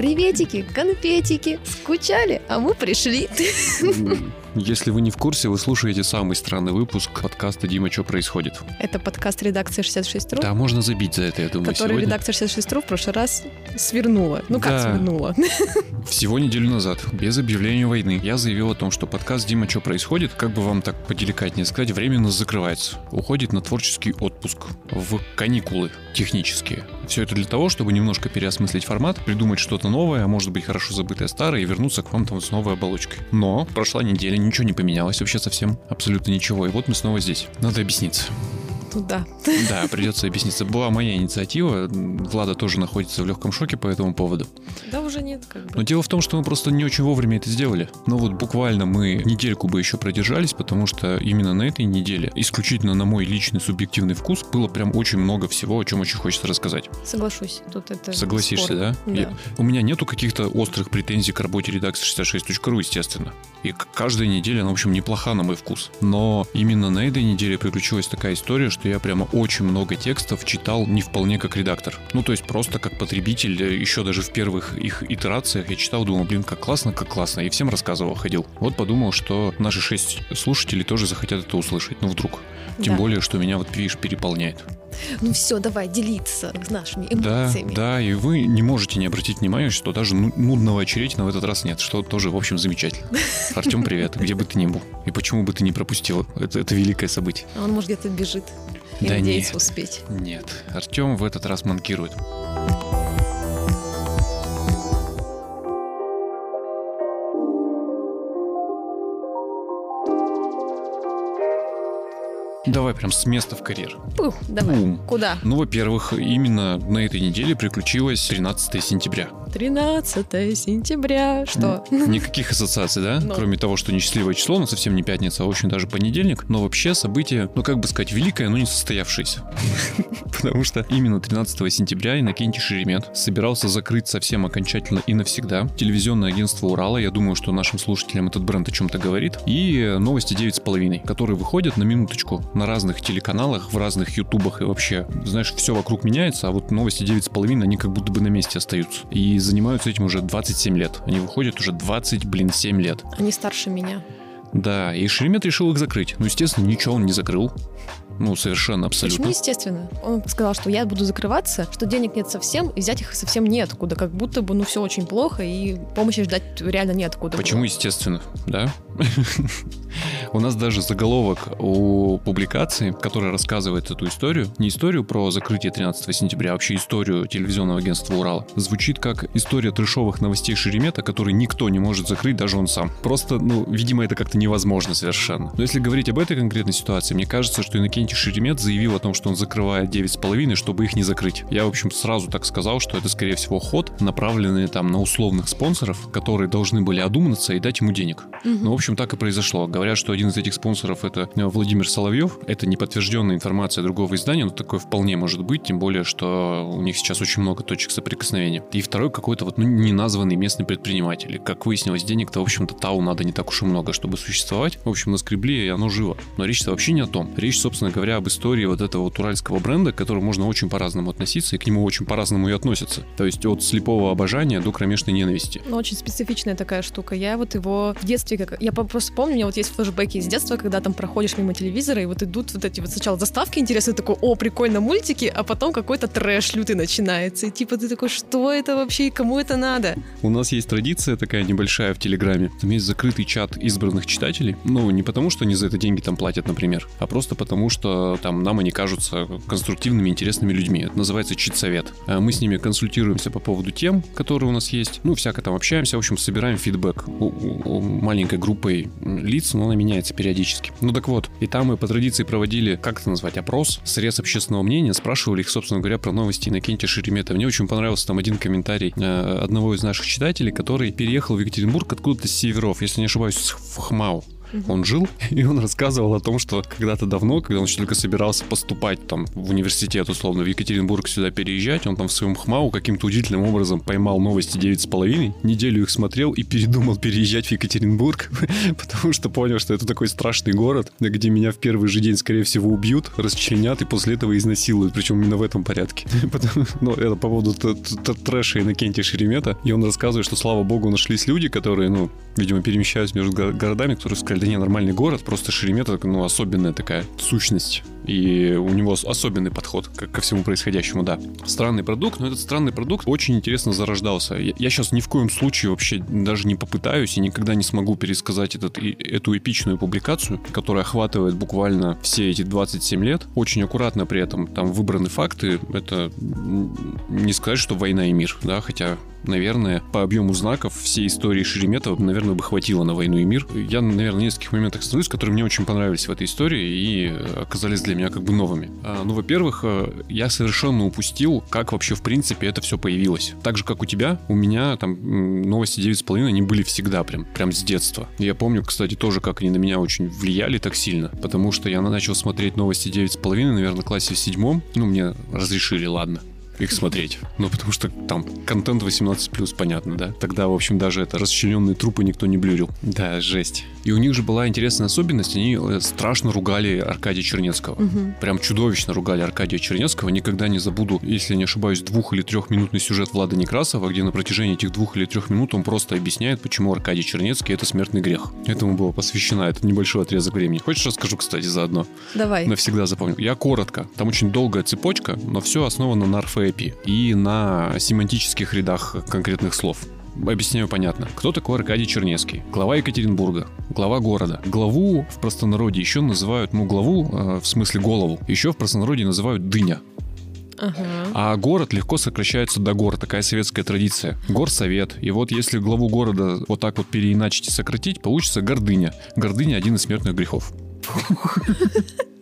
Приветики, конфетики. Скучали, а мы пришли. Если вы не в курсе, вы слушаете самый странный выпуск подкаста «Дима, что происходит?». Это подкаст редакции 66.ru. Да, можно забить за это, я думаю, Который сегодня. редакция 66.ru в прошлый раз свернула. Ну как Да. свернула? Всего неделю назад, без объявления войны, я заявил о том, что подкаст «Дима, что происходит?», как бы вам так поделикатнее сказать, временно закрывается. Уходит на творческий отпуск, в каникулы технические. Все это для того, чтобы немножко переосмыслить формат, придумать что-то новое, а может быть хорошо забытое старое, и вернуться к вам там с новой оболочкой. Но прошла неделя, ничего не поменялось вообще совсем, абсолютно ничего, и вот мы снова здесь. Надо объясниться. Ну да. Да, придется объясниться. Была моя инициатива. Влада тоже находится в легком шоке по этому поводу. Да уже нет, как бы. Но дело в том, что мы просто не очень вовремя это сделали. Ну вот буквально мы недельку бы еще продержались, потому что именно на этой неделе, исключительно на мой личный субъективный вкус, было прям очень много всего, о чем очень хочется рассказать. Соглашусь. Тут это Согласишься, спор. да? Да. Я- у меня нету каких-то острых претензий к работе редакции 66.ru, естественно. И каждая неделя, она, в общем, неплоха на мой вкус. Но именно на этой неделе приключилась такая история, что я прямо очень много текстов читал не вполне как редактор. Ну, то есть просто как потребитель, э, еще даже в первых их итерациях я читал, думал, блин, как классно, как классно. И всем рассказывал, ходил. Вот подумал, что наши шесть слушателей тоже захотят это услышать. Ну, вдруг. Тем Да. более, что меня, вот видишь, переполняет. Ну все, давай делиться нашими Да, эмоциями. да, и вы не можете не обратить внимания, что даже ну- нудного очеретина в этот раз нет, что тоже, в общем, замечательно. Артем, привет, где бы ты ни был. И почему бы ты не пропустил это, это великое событие? А он, может, где-то бежит и Да надеется нет. успеть. Нет, Артем в этот раз манкирует. Давай прям с места в карьер. Пух, давай. Бум. Куда? Ну, во-первых, именно на этой неделе приключилось 13 сентября. 13 сентября. Что? Никаких ассоциаций, да? Ну. Кроме того, что несчастливое число, но совсем не пятница, а очень даже понедельник. Но вообще событие, ну как бы сказать, великое, но не состоявшееся. Потому что именно 13 сентября Иннокентий Шеремет собирался закрыть совсем окончательно и навсегда телевизионное агентство Урала. Я думаю, что нашим слушателям этот бренд о чем-то говорит. И новости 9,5, которые выходят на минуточку на разных телеканалах, в разных ютубах и вообще, знаешь, все вокруг меняется, а вот новости 9,5, они как будто бы на месте остаются. И занимаются этим уже 27 лет. Они выходят уже 20, блин, 7 лет. Они старше меня. Да, и Шеремет решил их закрыть. Ну, естественно, ничего он не закрыл. Ну, совершенно, абсолютно. Почему естественно? Он сказал, что я буду закрываться, что денег нет совсем, и взять их совсем неоткуда. Как будто бы, ну, все очень плохо, и помощи ждать реально неоткуда. Почему было. естественно, да? У нас даже заголовок у публикации, которая рассказывает эту историю, не историю про закрытие 13 сентября, а вообще историю телевизионного агентства Урала, звучит как история трешовых новостей Шеремета, который никто не может закрыть, даже он сам. Просто, ну, видимо, это как-то невозможно совершенно. Но если говорить об этой конкретной ситуации, мне кажется, что Иннокентий Шеремет заявил о том, что он закрывает 9,5, чтобы их не закрыть. Я, в общем, сразу так сказал, что это, скорее всего, ход, направленный там на условных спонсоров, которые должны были одуматься и дать ему денег. Ну, в общем, так и произошло. Говорят, что один из этих спонсоров это э, Владимир Соловьев. Это не подтвержденная информация другого издания, но такое вполне может быть, тем более, что у них сейчас очень много точек соприкосновения. И второй какой-то вот ну, неназванный местный предприниматель. Как выяснилось, денег-то, в общем-то, ТАУ надо не так уж и много, чтобы существовать. В общем, наскребли, и оно живо. Но речь-то вообще не о том. Речь, собственно говоря, об истории вот этого вот уральского бренда, к которому можно очень по-разному относиться, и к нему очень по-разному и относятся. То есть от слепого обожания до кромешной ненависти. Ну, очень специфичная такая штука. Я вот его в детстве, как я просто помню, у меня вот есть флешбеки из детства, когда там проходишь мимо телевизора, и вот идут вот эти вот сначала заставки интересные, такой, о, прикольно, мультики, а потом какой-то трэш лютый начинается. И типа ты такой, что это вообще, и кому это надо? У нас есть традиция такая небольшая в Телеграме. Там есть закрытый чат избранных читателей. Ну, не потому, что они за это деньги там платят, например, а просто потому, что там нам они кажутся конструктивными, интересными людьми. Это называется чит-совет. А Мы с ними консультируемся по поводу тем, которые у нас есть. Ну, всяко там общаемся, в общем, собираем фидбэк у, у- у маленькой группой лиц, но она меняется периодически. Ну так вот, и там мы по традиции проводили, как это назвать, опрос, срез общественного мнения, спрашивали их, собственно говоря, про новости Иннокентия Шеремета. Мне очень понравился там один комментарий э, одного из наших читателей, который переехал в Екатеринбург откуда-то с северов, если не ошибаюсь, в Хмау. Он жил, и он рассказывал о том, что когда-то давно, когда он еще только собирался поступать там в университет, условно, в Екатеринбург сюда переезжать, он там в своем хмау каким-то удивительным образом поймал новости 9,5, неделю их смотрел и передумал переезжать в Екатеринбург, потому что понял, что это такой страшный город, где меня в первый же день, скорее всего, убьют, расчленят и после этого изнасилуют, причем именно в этом порядке. Ну, это по поводу трэша Иннокентия Шеремета, и он рассказывает, что, слава богу, нашлись люди, которые, ну, видимо, перемещаются между городами, которые сказали, да не, нормальный город, просто Шеремета, ну, особенная такая сущность и у него особенный подход ко всему происходящему, да. Странный продукт, но этот странный продукт очень интересно зарождался. Я, я сейчас ни в коем случае вообще даже не попытаюсь и никогда не смогу пересказать этот, и, эту эпичную публикацию, которая охватывает буквально все эти 27 лет. Очень аккуратно при этом там выбраны факты. Это не сказать, что война и мир, да, хотя наверное, по объему знаков всей истории Шереметова, наверное, бы хватило на «Войну и мир». Я, наверное, в нескольких моментах остановлюсь, которые мне очень понравились в этой истории и оказались для меня как бы новыми. А, ну, во-первых, э, я совершенно упустил, как вообще, в принципе, это все появилось. Так же, как у тебя, у меня там новости 9,5, они были всегда прям, прям с детства. Я помню, кстати, тоже, как они на меня очень влияли так сильно, потому что я начал смотреть новости 9,5, наверное, в классе в седьмом. Ну, мне разрешили, ладно их смотреть. Ну, потому что там контент 18+, понятно, да? Тогда, в общем, даже это расчлененные трупы никто не блюрил. Да, жесть. И у них же была интересная особенность, они э, страшно ругали Аркадия Чернецкого. Угу. Прям чудовищно ругали Аркадия Чернецкого. Никогда не забуду, если не ошибаюсь, двух- или трехминутный сюжет Влада Некрасова, где на протяжении этих двух или трех минут он просто объясняет, почему Аркадий Чернецкий — это смертный грех. Этому было посвящено этот небольшой отрезок времени. Хочешь расскажу, кстати, заодно? Давай. Навсегда запомню. Я коротко. Там очень долгая цепочка, но все основано на орфоэпии и на семантических рядах конкретных слов. Объясняю понятно. Кто такой Аркадий Чернецкий? Глава Екатеринбурга, глава города. Главу в простонародье еще называют, ну, главу, э, в смысле голову, еще в простонародье называют дыня. Ага. А город легко сокращается до гор. Такая советская традиция. Горсовет. И вот если главу города вот так вот переиначить и сократить, получится гордыня. Гордыня один из смертных грехов.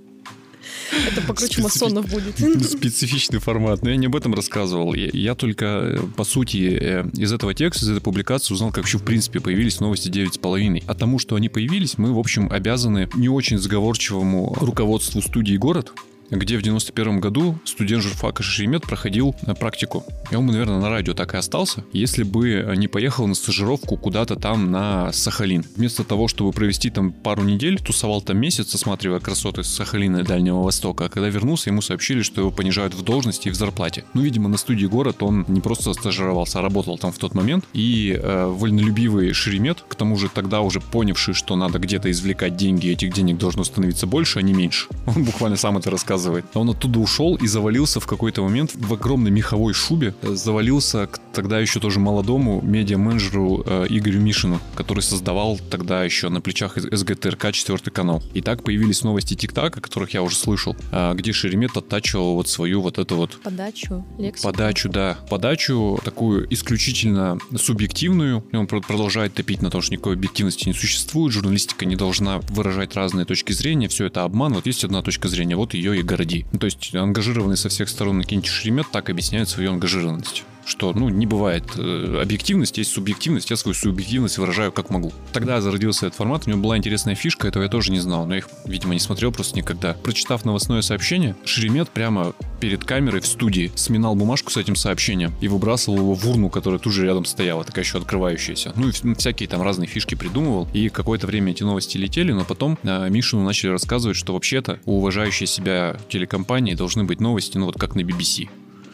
Это покруче масонов будет. Специфичный формат. Но я не об этом рассказывал. Я, только, э, по сути, э, из этого текста, из этой публикации узнал, как вообще в принципе появились новости 9,5. А тому, что они появились, мы, в общем, обязаны не очень заговорчивому руководству студии «Город», где в 91 году студент журфака Шеремет проходил э, практику. И он бы, наверное, на радио так и остался, если бы не поехал на стажировку куда-то там на Сахалин. Вместо того, чтобы провести там пару недель, тусовал там месяц, осматривая красоты Сахалина и Дальнего Востока. А когда вернулся, ему сообщили, что его понижают в должности и в зарплате. Ну, видимо, на студии город он не просто стажировался, а работал там в тот момент. И э, вольнолюбивый Шеремет, к тому же тогда уже понявший, что надо где-то извлекать деньги, этих денег должно становиться больше, а не меньше. Он буквально сам это рассказывал рассказывает. Он оттуда ушел и завалился в какой-то момент в огромной меховой шубе. Завалился к тогда еще тоже молодому медиа-менеджеру э, Игорю Мишину, который создавал тогда еще на плечах СГТРК четвертый канал. И так появились новости ТикТака, которых я уже слышал, э, где Шеремет оттачивал вот свою вот эту вот... Подачу, лексику. Подачу, да. Подачу такую исключительно субъективную. И он продолжает топить на том, что никакой объективности не существует, журналистика не должна выражать разные точки зрения, все это обман. Вот есть одна точка зрения, вот ее и городи. Ну, то есть ангажированный со всех сторон Накинти Шеремет так объясняет свою ангажированность что, ну, не бывает э, объективность, есть субъективность, я свою субъективность выражаю как могу. Тогда зародился этот формат, у него была интересная фишка, этого я тоже не знал, но я их, видимо, не смотрел просто никогда. Прочитав новостное сообщение, Шеремет прямо перед камерой в студии сминал бумажку с этим сообщением и выбрасывал его в урну, которая тут же рядом стояла, такая еще открывающаяся. Ну и всякие там разные фишки придумывал. И какое-то время эти новости летели, но потом э, Мишину начали рассказывать, что вообще-то у уважающей себя телекомпании должны быть новости, ну вот как на BBC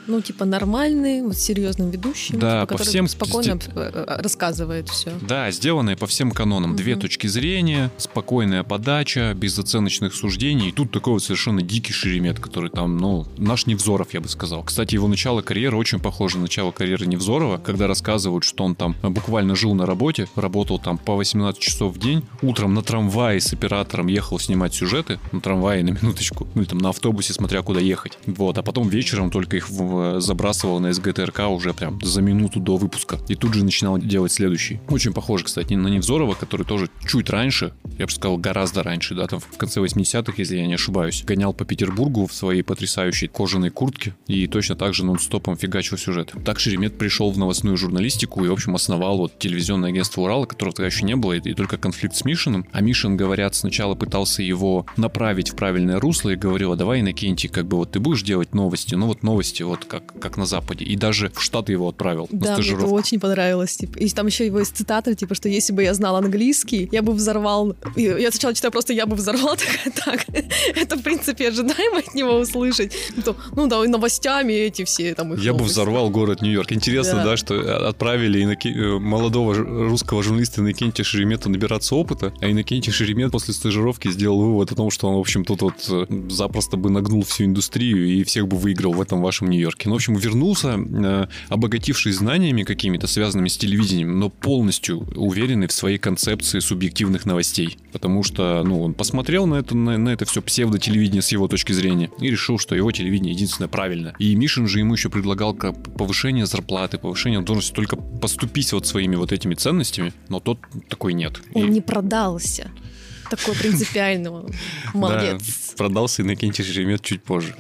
ну, типа нормальный, вот серьезным ведущим, да, типа, по который всем спокойно э, э, рассказывает все. Да, сделанные по всем канонам. Угу. Две точки зрения, спокойная подача, без оценочных суждений. И тут такой вот совершенно дикий Шеремет, который там, ну, наш Невзоров, я бы сказал. Кстати, его начало карьеры очень похоже на начало карьеры Невзорова, когда рассказывают, что он там буквально жил на работе, работал там по 18 часов в день, утром на трамвае с оператором ехал снимать сюжеты, на трамвае на минуточку, ну или там на автобусе, смотря куда ехать. Вот, а потом вечером только их в которого забрасывал на СГТРК уже прям за минуту до выпуска. И тут же начинал делать следующий. Очень похоже, кстати, на Невзорова, который тоже чуть раньше, я бы сказал, гораздо раньше, да, там в конце 80-х, если я не ошибаюсь, гонял по Петербургу в своей потрясающей кожаной куртке и точно так же нон-стопом фигачил сюжет. Так Шеремет пришел в новостную журналистику и, в общем, основал вот телевизионное агентство Урала, которого тогда еще не было, и только конфликт с Мишиным. А Мишин, говорят, сначала пытался его направить в правильное русло и говорил, а давай, Иннокентий, как бы вот ты будешь делать новости, ну вот новости вот как, как на Западе. И даже в Штаты его отправил да, на мне это очень понравилось. Типа. И там еще его есть цитата, типа, что если бы я знал английский, я бы взорвал... Я сначала читаю просто «я бы взорвал», так, это, в принципе, ожидаемо от него услышать. Ну, ну да, новостями эти все там Я бы взорвал город Нью-Йорк. Интересно, да, да что отправили Инноки... Э, молодого русского журналиста Иннокентия Шеремета набираться опыта, а Иннокентий Шеремет после стажировки сделал вывод о том, что он, в общем, тут вот э, запросто бы нагнул всю индустрию и всех бы выиграл в этом вашем Нью-Йорке. Ну, в общем, вернулся, э, обогатившись знаниями какими-то, связанными с телевидением, но полностью уверенный в своей концепции субъективных новостей. Потому что, ну, он посмотрел на это, на, на это все псевдо-телевидение с его точки зрения и решил, что его телевидение единственное правильно. И Мишин же ему еще предлагал повышение зарплаты, повышение должности, только поступить вот своими вот этими ценностями, но тот такой нет. Он и... не продался такой принципиального. Молодец. Да, продался Иннокентий Шеремет чуть позже.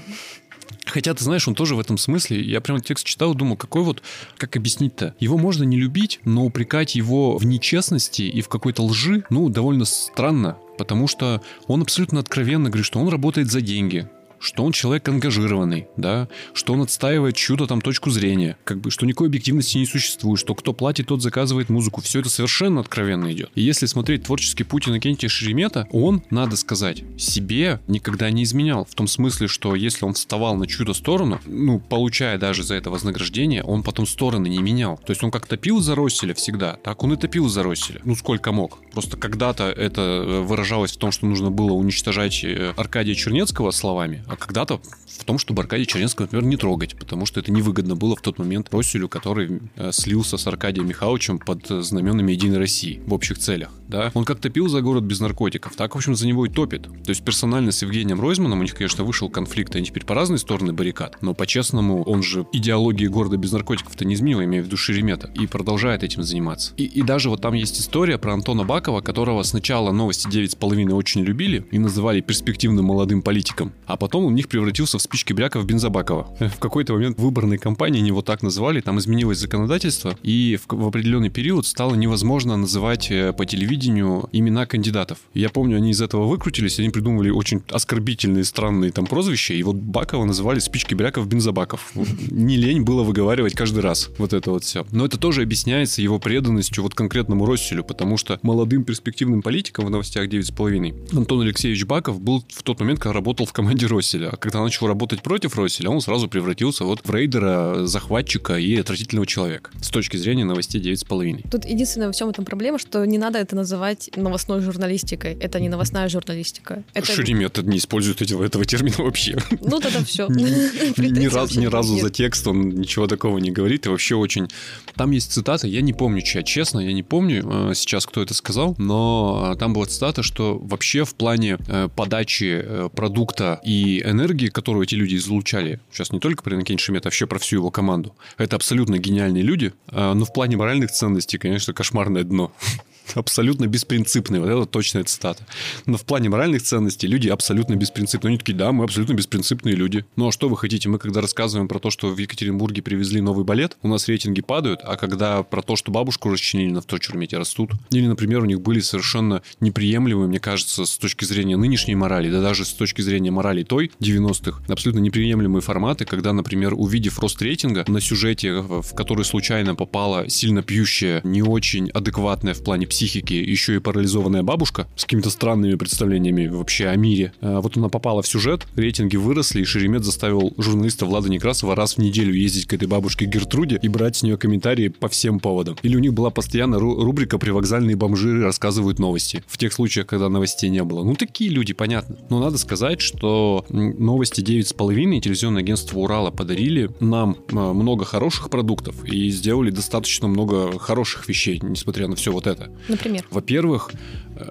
Хотя, ты знаешь, он тоже в этом смысле, я прям текст читал думал, какой вот, как объяснить-то? Его можно не любить, но упрекать его в нечестности и в какой-то лжи, ну, довольно странно. Потому что он абсолютно откровенно говорит, что он работает за деньги, что он человек ангажированный, да, что он отстаивает чью-то там точку зрения, как бы, что никакой объективности не существует, что кто платит, тот заказывает музыку. Все это совершенно откровенно идет. И если смотреть творческий путь Иннокентия Шеремета, он, надо сказать, себе никогда не изменял. В том смысле, что если он вставал на чью-то сторону, ну, получая даже за это вознаграждение, он потом стороны не менял. То есть он как топил за Росселя всегда, так он и топил за Росселя. Ну, сколько мог. Просто когда-то это э, выражалось в том, что нужно было уничтожать э, Аркадия Чернецкого словами, а когда-то в том, чтобы Аркадия Черненского, например, не трогать, потому что это невыгодно было в тот момент Росселю, который э, слился с Аркадием Михайловичем под знаменами Единой России в общих целях. Да? Он как топил за город без наркотиков, так, в общем, за него и топит. То есть персонально с Евгением Ройзманом у них, конечно, вышел конфликт, они теперь по разные стороны баррикад, но по-честному он же идеологии города без наркотиков-то не изменил, имея в виду Шеремета, и продолжает этим заниматься. И, и даже вот там есть история про Антона Бакова, которого сначала новости 9,5 очень любили и называли перспективным молодым политиком, а потом у них превратился в спички Бряков Бензобакова. В какой-то момент выборной кампании они его так назвали, там изменилось законодательство, и в, в определенный период стало невозможно называть э, по телевидению имена кандидатов. Я помню, они из этого выкрутились, они придумывали очень оскорбительные, странные там прозвища, и вот Бакова называли спички Бряков Бензобаков. Не лень было выговаривать каждый раз вот это вот все. Но это тоже объясняется его преданностью вот конкретному Росселю, потому что молодым перспективным политиком в новостях 9,5 Антон Алексеевич Баков был в тот момент, когда работал в команде Росселя. А когда начал работать против Росселя, он сразу превратился вот в рейдера, захватчика и отвратительного человека с точки зрения новостей 9,5. Тут единственная во всем этом проблема, что не надо это называть новостной журналистикой. Это не новостная журналистика. Это... Шеремет не использует этого, этого термина вообще. Ну, тогда все. Ни разу, ни разу за текст он ничего такого не говорит. И вообще очень... Там есть цитата, я не помню, чья, честно, я не помню э, сейчас, кто это сказал, но э, там была цитата, что вообще в плане э, подачи продукта и энергии, которую эти люди излучали, сейчас не только про Иннокентия Шемета, а вообще про всю его команду, это абсолютно гениальные люди, но в плане моральных ценностей, конечно, кошмарное дно абсолютно беспринципные. Вот это точная цитата. Но в плане моральных ценностей люди абсолютно беспринципные. Они такие, да, мы абсолютно беспринципные люди. Ну а что вы хотите? Мы когда рассказываем про то, что в Екатеринбурге привезли новый балет, у нас рейтинги падают, а когда про то, что бабушку расчленили на вторчурмете, растут. Или, например, у них были совершенно неприемлемые, мне кажется, с точки зрения нынешней морали, да даже с точки зрения морали той 90-х, абсолютно неприемлемые форматы, когда, например, увидев рост рейтинга на сюжете, в который случайно попала сильно пьющая, не очень адекватная в плане психики еще и парализованная бабушка с какими-то странными представлениями вообще о мире. А вот она попала в сюжет, рейтинги выросли, и Шеремет заставил журналиста Влада Некрасова раз в неделю ездить к этой бабушке Гертруде и брать с нее комментарии по всем поводам. Или у них была постоянно рубрика «Привокзальные бомжи рассказывают новости». В тех случаях, когда новостей не было. Ну, такие люди, понятно. Но надо сказать, что новости 9,5 телевизионное агентство Урала подарили нам а, много хороших продуктов и сделали достаточно много хороших вещей, несмотря на все вот это. Например? Во-первых,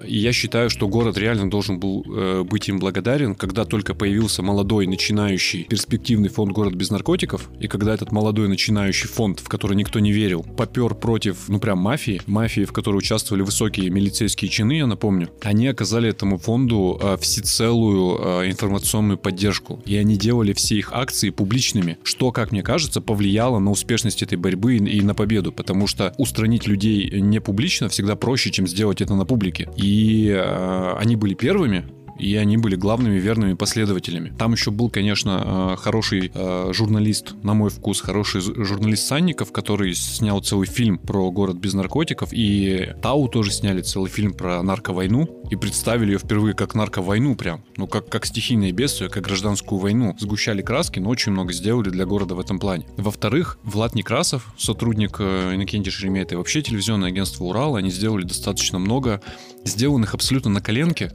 И я считаю, что город реально должен был э, быть им благодарен, когда только появился молодой, начинающий, перспективный фонд «Город без наркотиков», и когда этот молодой, начинающий фонд, в который никто не верил, попер против, ну прям мафии, мафии, в которой участвовали высокие милицейские чины, я напомню, они оказали этому фонду э, всецелую э, информационную поддержку, и они делали все их акции публичными, что, как мне кажется, повлияло на успешность этой борьбы и на победу, потому что устранить людей не публично всегда проще, чем сделать это на публике. И э, они были первыми, и они были главными верными последователями. Там еще был, конечно, э, хороший э, журналист, на мой вкус, хороший журналист Санников, который снял целый фильм про город без наркотиков, и Тау тоже сняли целый фильм про нарковойну, и представили ее впервые как нарковойну прям, ну как, как стихийное бедствие, как гражданскую войну. Сгущали краски, но очень много сделали для города в этом плане. Во-вторых, Влад Некрасов, сотрудник э, Иннокентия Шеремета и вообще телевизионное агентство Урал, они сделали достаточно много сделанных абсолютно на коленке,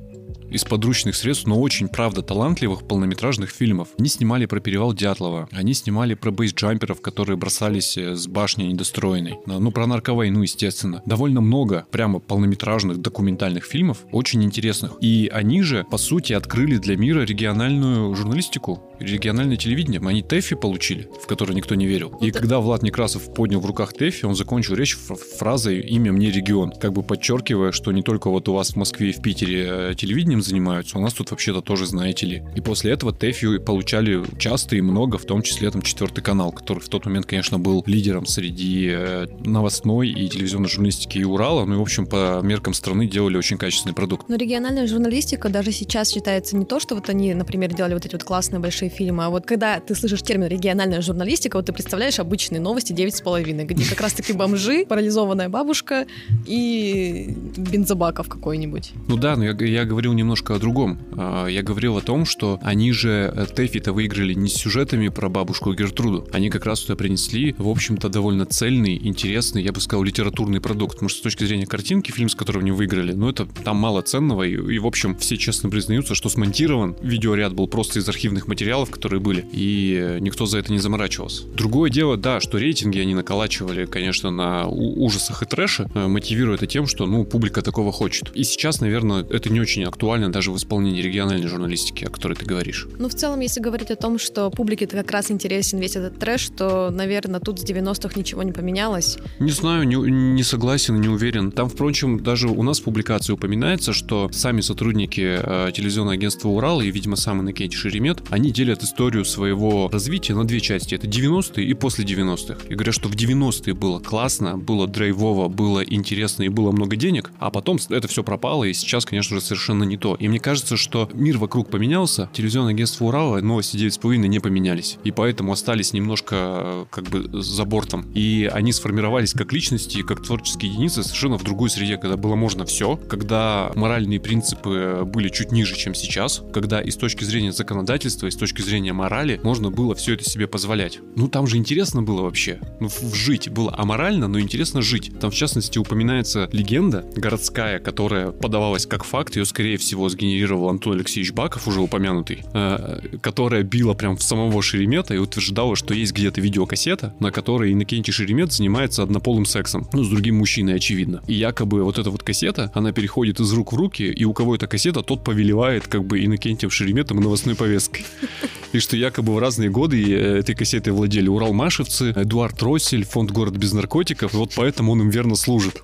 из подручных средств, но очень, правда, талантливых полнометражных фильмов. Они снимали про перевал Дятлова, они снимали про бейсджамперов, которые бросались э, с башни недостроенной. Ну, про нарковойну, естественно. Довольно много прямо полнометражных документальных фильмов, очень интересных. И они же, по сути, открыли для мира региональную журналистику, региональное телевидение. Они ТЭФИ получили, в который никто не верил. И когда Влад Некрасов поднял в руках ТЭФИ, он закончил речь фразой «Имя мне регион», как бы подчеркивая, что не только вот у вас в Москве и в Питере э, телевидением занимаются, у нас тут вообще-то тоже, знаете ли. И после этого ТЭФИ получали часто и много, в том числе там четвертый канал, который в тот момент, конечно, был лидером среди э, новостной и телевизионной журналистики и Урала. Ну и, в общем, по меркам страны делали очень качественный продукт. Но региональная журналистика даже сейчас считается не то, что вот они, например, делали вот эти вот классные большие фильмы, а вот когда ты слышишь термин региональная журналистика, вот ты представляешь обычные новости 9,5, где как раз-таки бомжи, парализованная бабушка и бензобаков какой-нибудь. Ну да, но я, я говорил немножко о другом. А, я говорил о том, что они же э, Тэфи-то выиграли не с сюжетами про бабушку Гертруду. Они как раз туда принесли, в общем-то, довольно цельный, интересный, я бы сказал, литературный продукт. Что с точки зрения картинки, фильм, с которым они выиграли, ну это там мало ценного. И, и в общем, все честно признаются, что смонтирован видеоряд был просто из архивных материалов материалов, которые были, и э, никто за это не заморачивался. Другое дело, да, что рейтинги они наколачивали, конечно, на ужасах и трэше, э, мотивируя это тем, что, ну, публика такого хочет. И сейчас, наверное, это не очень актуально даже в исполнении региональной журналистики, о которой ты говоришь. Ну, в целом, если говорить о том, что публике это как раз интересен весь этот трэш, то, наверное, тут с 90-х ничего не поменялось. Не знаю, не, не согласен, не уверен. Там, впрочем, даже у нас в публикации упоминается, что сами сотрудники э, телевизионного агентства «Урал» и, видимо, сам Иннокентий Шеремет, они делят делят историю своего развития на две части. Это 90-е и после 90-х. И говорят, что в 90-е было классно, было драйвово, было интересно и было много денег, а потом это все пропало, и сейчас, конечно же, совершенно не то. И мне кажется, что мир вокруг поменялся, телевизионное агентство Урала, новости 9,5 не поменялись. И поэтому остались немножко э, как бы за бортом. И они сформировались как личности, как творческие единицы совершенно в другой среде, когда было можно все, когда моральные принципы были чуть ниже, чем сейчас, когда и с точки зрения законодательства, и с точки зрения морали можно было все это себе позволять. Ну, там же интересно было вообще. Ну, жить было аморально, но интересно жить. Там, в частности, упоминается легенда городская, которая подавалась как факт, ее, скорее всего, сгенерировал Антон Алексеевич Баков, уже упомянутый, э, которая била прям в самого Шеремета и утверждала, что есть где-то видеокассета, на которой Иннокентий Шеремет занимается однополым сексом. Ну, с другим мужчиной, очевидно. И якобы вот эта вот кассета, она переходит из рук в руки, и у кого эта кассета, тот повелевает как бы Иннокентием Шереметом новостной повесткой и что якобы в разные годы э, этой кассетой владели Уралмашевцы, Эдуард Россель, фонд «Город без наркотиков», и вот поэтому он им верно служит.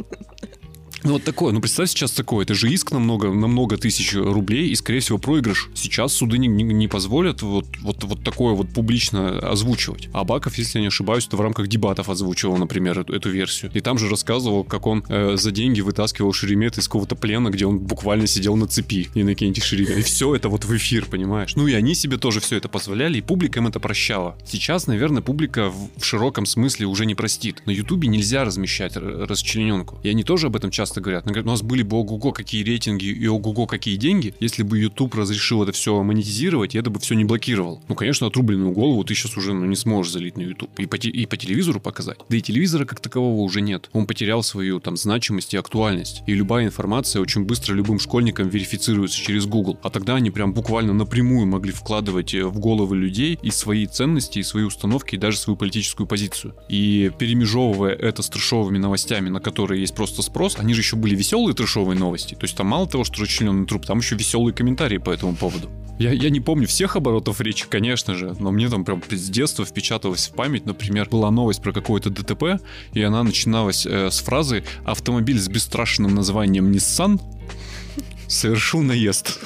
Ну вот такое, ну представь сейчас такое, это же иск на много, на много тысяч рублей и, скорее всего, проигрыш. Сейчас суды не, не, не позволят вот, вот, вот такое вот публично озвучивать. А Баков, если я не ошибаюсь, то в рамках дебатов озвучивал, например, эту, эту версию. И там же рассказывал, как он э, за деньги вытаскивал Шеремет из какого-то плена, где он буквально сидел на цепи, Иннокентий Шеремет. И все это вот в эфир, понимаешь? Ну и они себе тоже все это позволяли, и публика им это прощала. Сейчас, наверное, публика в, в широком смысле уже не простит. На Ютубе нельзя размещать расчлененку. И они тоже об этом часто часто говорят. Говорят, у нас были бы ого-го какие рейтинги и ого-го какие деньги, если бы YouTube разрешил это все монетизировать, я это бы все не блокировал. Ну, конечно, отрубленную голову ты сейчас уже ну, не сможешь залить на YouTube и по, и по телевизору показать. Да и телевизора как такового уже нет. Он потерял свою там значимость и актуальность. И любая информация очень быстро любым школьникам верифицируется через Google. А тогда они прям буквально напрямую могли вкладывать э, в головы людей и свои ценности, и свои установки, и даже свою политическую позицию. И перемежевывая это с трешовыми новостями, на которые есть просто спрос, они же еще были веселые трешовые новости. То есть там мало того, что расчлененный труп, там еще веселые комментарии по этому поводу. Я, я не помню всех оборотов речи, конечно же, но мне там прям с детства впечаталось в память. Например, была новость про какое-то ДТП, и она начиналась э, с фразы «Автомобиль с бесстрашным названием Nissan совершил наезд».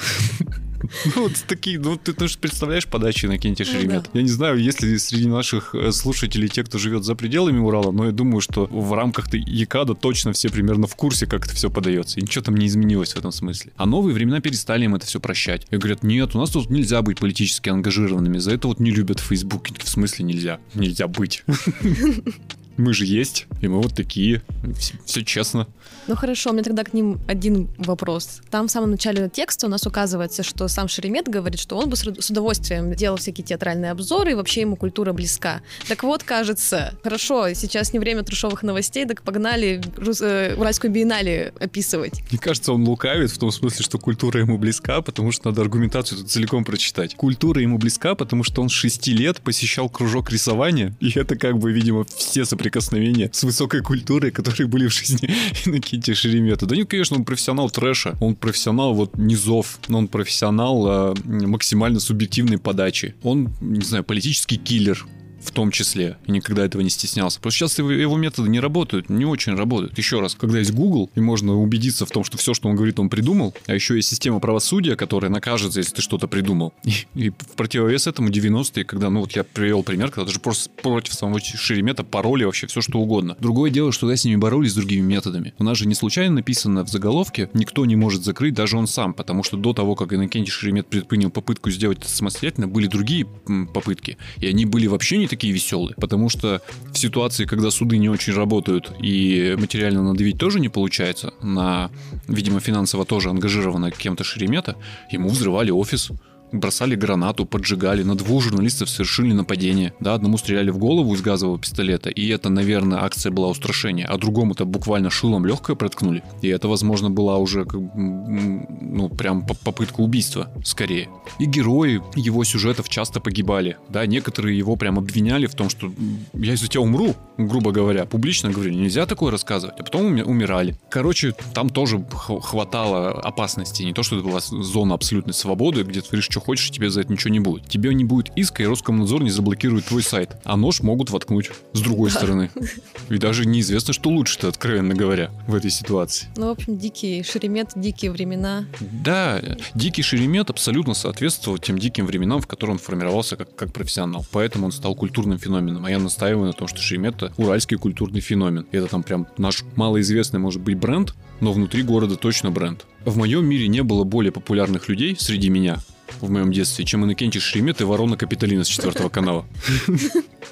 Ну, вот такие, ну, ты, ты же представляешь подачи на Кенте Шеремет. Ну, да. Я не знаю, есть ли среди наших э, слушателей те, кто живет за пределами Урала, но я думаю, что в рамках ЕКАДа точно все примерно в курсе, как это все подается. И ничего там не изменилось в этом смысле. А новые времена перестали им это все прощать. И говорят, нет, у нас тут нельзя быть политически ангажированными. За это вот не любят в Фейсбуке. В смысле нельзя? Нельзя быть. Мы же есть, и мы вот такие. Все, все честно. Ну хорошо, у меня тогда к ним один вопрос. Там в самом начале текста у нас указывается, что сам Шеремет говорит, что он бы с удовольствием делал всякие театральные обзоры, и вообще ему культура близка. Так вот, кажется, хорошо, сейчас не время трешовых новостей, так погнали э, Уральскую биеннале описывать. Мне кажется, он лукавит в том смысле, что культура ему близка, потому что надо аргументацию тут целиком прочитать. Культура ему близка, потому что он с 6 лет посещал кружок рисования, и это как бы, видимо, все соприкосновения с высокой культурой, которые были в жизни Иннокентия Шеремета. Да нет, конечно, он профессионал трэша, он профессионал вот низов, но он профессионал э, максимально субъективной подачи. Он, не знаю, политический киллер, в том числе, и никогда этого не стеснялся. Просто сейчас его, его методы не работают, не очень работают. Еще раз, когда есть Google, и можно убедиться в том, что все, что он говорит, он придумал, а еще есть система правосудия, которая накажет, если ты что-то придумал. И, и в противовес этому 90-е, когда, ну вот я привел пример, когда даже просто против самого Шеремета пароли вообще все, что угодно. Другое дело, что я с ними боролись с другими методами. У нас же не случайно написано в заголовке, никто не может закрыть, даже он сам, потому что до того, как Иннокентий Шеремет предпринял попытку сделать это самостоятельно, были другие попытки, и они были вообще не такие веселые. Потому что в ситуации, когда суды не очень работают и материально надавить тоже не получается, на, видимо, финансово тоже ангажировано кем-то Шеремета, ему взрывали офис бросали гранату, поджигали, на двух журналистов совершили нападение. Да, одному стреляли в голову из газового пистолета, и это, наверное, акция была устрашения, а другому-то буквально шилом легкое проткнули. И это, возможно, была уже, ну, прям попытка убийства, скорее. И герои его сюжетов часто погибали. Да, некоторые его прям обвиняли в том, что я из-за тебя умру, грубо говоря. Публично говорили, нельзя такое рассказывать. А потом умирали. Короче, там тоже хватало опасности. Не то, что это была зона абсолютной свободы, где ты говоришь, что что хочешь, тебе за это ничего не будет. Тебе не будет иска, и Роскомнадзор не заблокирует твой сайт. А нож могут воткнуть с другой стороны. И даже неизвестно, что лучше-то, откровенно говоря, в этой ситуации. Ну, в общем, дикий Шеремет, дикие времена. Да, дикий Шеремет абсолютно соответствовал тем диким временам, в которых он формировался как, как профессионал. Поэтому он стал культурным феноменом. А я настаиваю на том, что Шеремет это уральский культурный феномен. И это там прям наш малоизвестный, может быть, бренд, но внутри города точно бренд. В моем мире не было более популярных людей среди меня, в моем детстве, чем Иннокентий Шеремет и Ворона Капитолина с четвертого канала.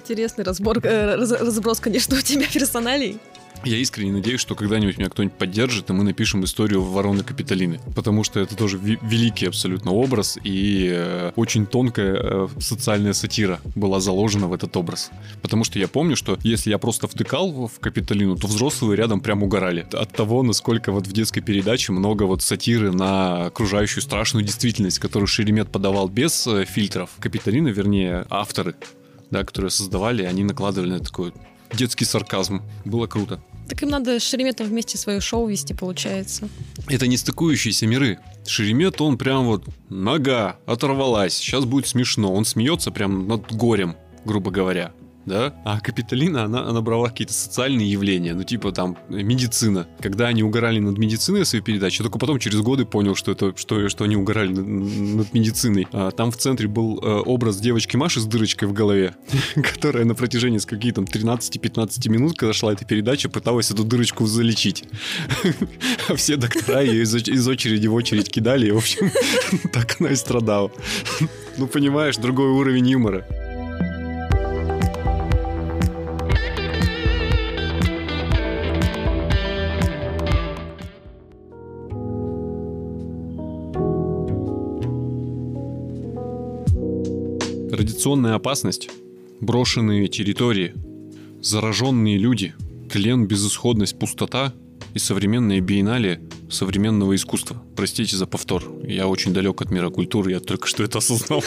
Интересный разбор, э, разброс, конечно, у тебя персоналей. Я искренне надеюсь, что когда-нибудь меня кто-нибудь поддержит, и мы напишем историю Вороны Капитолины. Потому что это тоже великий абсолютно образ, и э, очень тонкая э, социальная сатира была заложена в этот образ. Потому что я помню, что если я просто втыкал в Капитолину, то взрослые рядом прям угорали. От того, насколько вот в детской передаче много вот сатиры на окружающую страшную действительность, которую Шеремет подавал без э, фильтров. Капитолина, вернее, авторы, да, которые создавали, они накладывали на такой детский сарказм. Было круто. Так им надо с Шереметом вместе свое шоу вести, получается. Это не стыкующиеся миры. Шеремет, он прям вот нога оторвалась. Сейчас будет смешно. Он смеется прям над горем, грубо говоря да, а Капитолина, она, она брала какие-то социальные явления, ну, типа там медицина. Когда они угорали над медициной в своей передаче, только потом через годы понял, что это, что, что они угорали над, над медициной. А, там в центре был э, образ девочки Маши с дырочкой в голове, которая на протяжении каких там 13-15 минут, когда шла эта передача, пыталась эту дырочку залечить. А все доктора ее из очереди в очередь кидали, и, в общем, так она и страдала. Ну, понимаешь, другой уровень юмора. Радиационная опасность, брошенные территории, зараженные люди, тлен, безысходность, пустота и современные биеннале современного искусства. Простите за повтор. Я очень далек от мира культуры, я только что это осознал.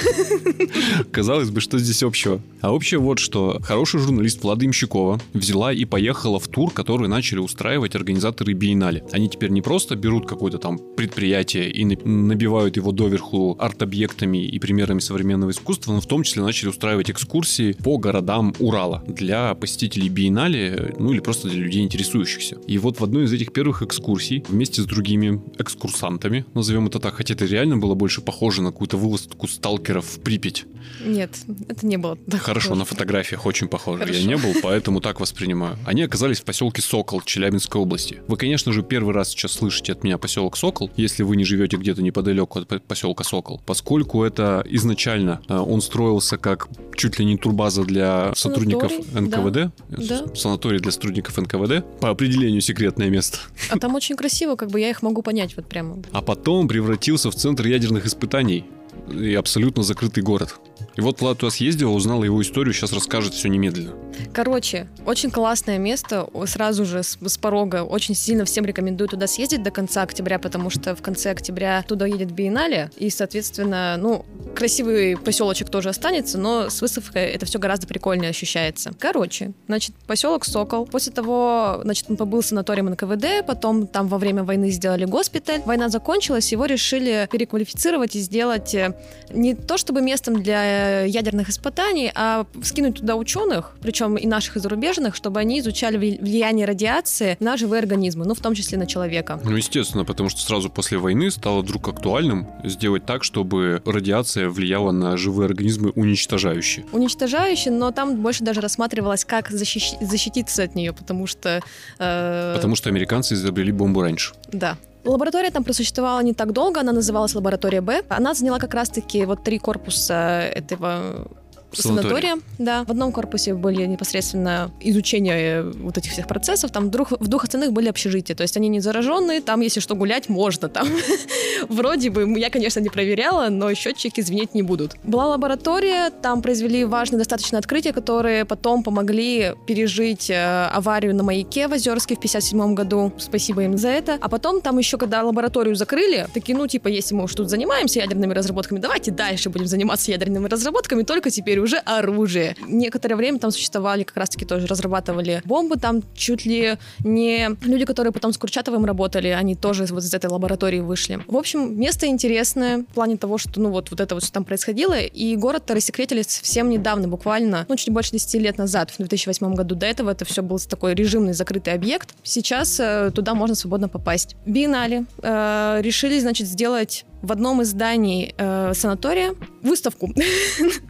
Казалось бы, что здесь общего? А общее вот что. Хороший журналист Влада Имщикова взяла и поехала в тур, который начали устраивать организаторы биеннале. Они теперь не просто берут какое-то там предприятие и набивают его доверху арт-объектами и примерами современного искусства, но в том числе начали устраивать экскурсии по городам Урала для посетителей биеннале, ну или просто для людей, интересующихся. И вот в одной из этих первых экскурсий вместе с другими экскурсантами, назовем это так, хотя это реально было больше похоже на какую-то вылазку сталкеров в Припять. Нет, это не было так Хорошо, похоже. на фотографиях очень похоже. Хорошо. Я не был, поэтому так воспринимаю. Они оказались в поселке Сокол Челябинской области. Вы, конечно же, первый раз сейчас слышите от меня поселок Сокол, если вы не живете где-то неподалеку от по- поселка Сокол, поскольку это изначально э, он строился как чуть ли не турбаза для сотрудников НКВД, да. Санаторий для сотрудников НКВД, по определению секретное место. А там очень красиво, как бы я их могу понять вот прямо. А потом превратился в центр ядерных испытаний и абсолютно закрытый город. И вот Влад туда съездил, узнала его историю, сейчас расскажет все немедленно. Короче, очень классное место, сразу же с, с порога. Очень сильно всем рекомендую туда съездить до конца октября, потому что в конце октября туда едет биеннале, и, соответственно, ну, красивый поселочек тоже останется, но с выставкой это все гораздо прикольнее ощущается. Короче, значит, поселок Сокол. После того, значит, он побыл санаторием НКВД, потом там во время войны сделали госпиталь. Война закончилась, его решили переквалифицировать и сделать э, не то чтобы местом для ядерных испытаний, а скинуть туда ученых, причем и наших, и зарубежных, чтобы они изучали вли- влияние радиации на живые организмы, ну, в том числе на человека. Ну, естественно, потому что сразу после войны стало вдруг актуальным сделать так, чтобы радиация влияла на живые организмы уничтожающие. Уничтожающий, но там больше даже рассматривалось, как защищ- защититься от нее, потому что... э, Потому что американцы изобрели бомбу раньше. Да. Лаборатория там просуществовала не так долго, она называлась лаборатория Б. Она заняла как раз-таки вот три корпуса этого Санатория. санатория. Да. В одном корпусе были непосредственно изучение вот этих всех процессов, там в двух, в двух остальных были общежития, то есть они не зараженные, там, если что, гулять можно там. Вроде бы, я, конечно, не проверяла, но счетчики звенеть не будут. Была лаборатория, там произвели важные достаточно открытия, которые потом помогли пережить э, аварию на маяке в Озерске в 57 году. Спасибо им за это. А потом там еще, когда лабораторию закрыли, такие, ну, типа, если мы уж тут занимаемся ядерными разработками, давайте дальше будем заниматься ядерными разработками, только теперь уже оружие. Некоторое время там существовали, как раз-таки тоже разрабатывали бомбы, там чуть ли не люди, которые потом с Курчатовым работали, они тоже вот из этой лаборатории вышли. В общем, место интересное в плане того, что, ну, вот, вот это вот, что там происходило, и город-то рассекретили совсем недавно, буквально, ну, чуть больше 10 лет назад, в 2008 году. До этого это все был такой режимный закрытый объект. Сейчас э, туда можно свободно попасть. Биеннале э, решили, значит, сделать в одном из зданий э, санатория выставку.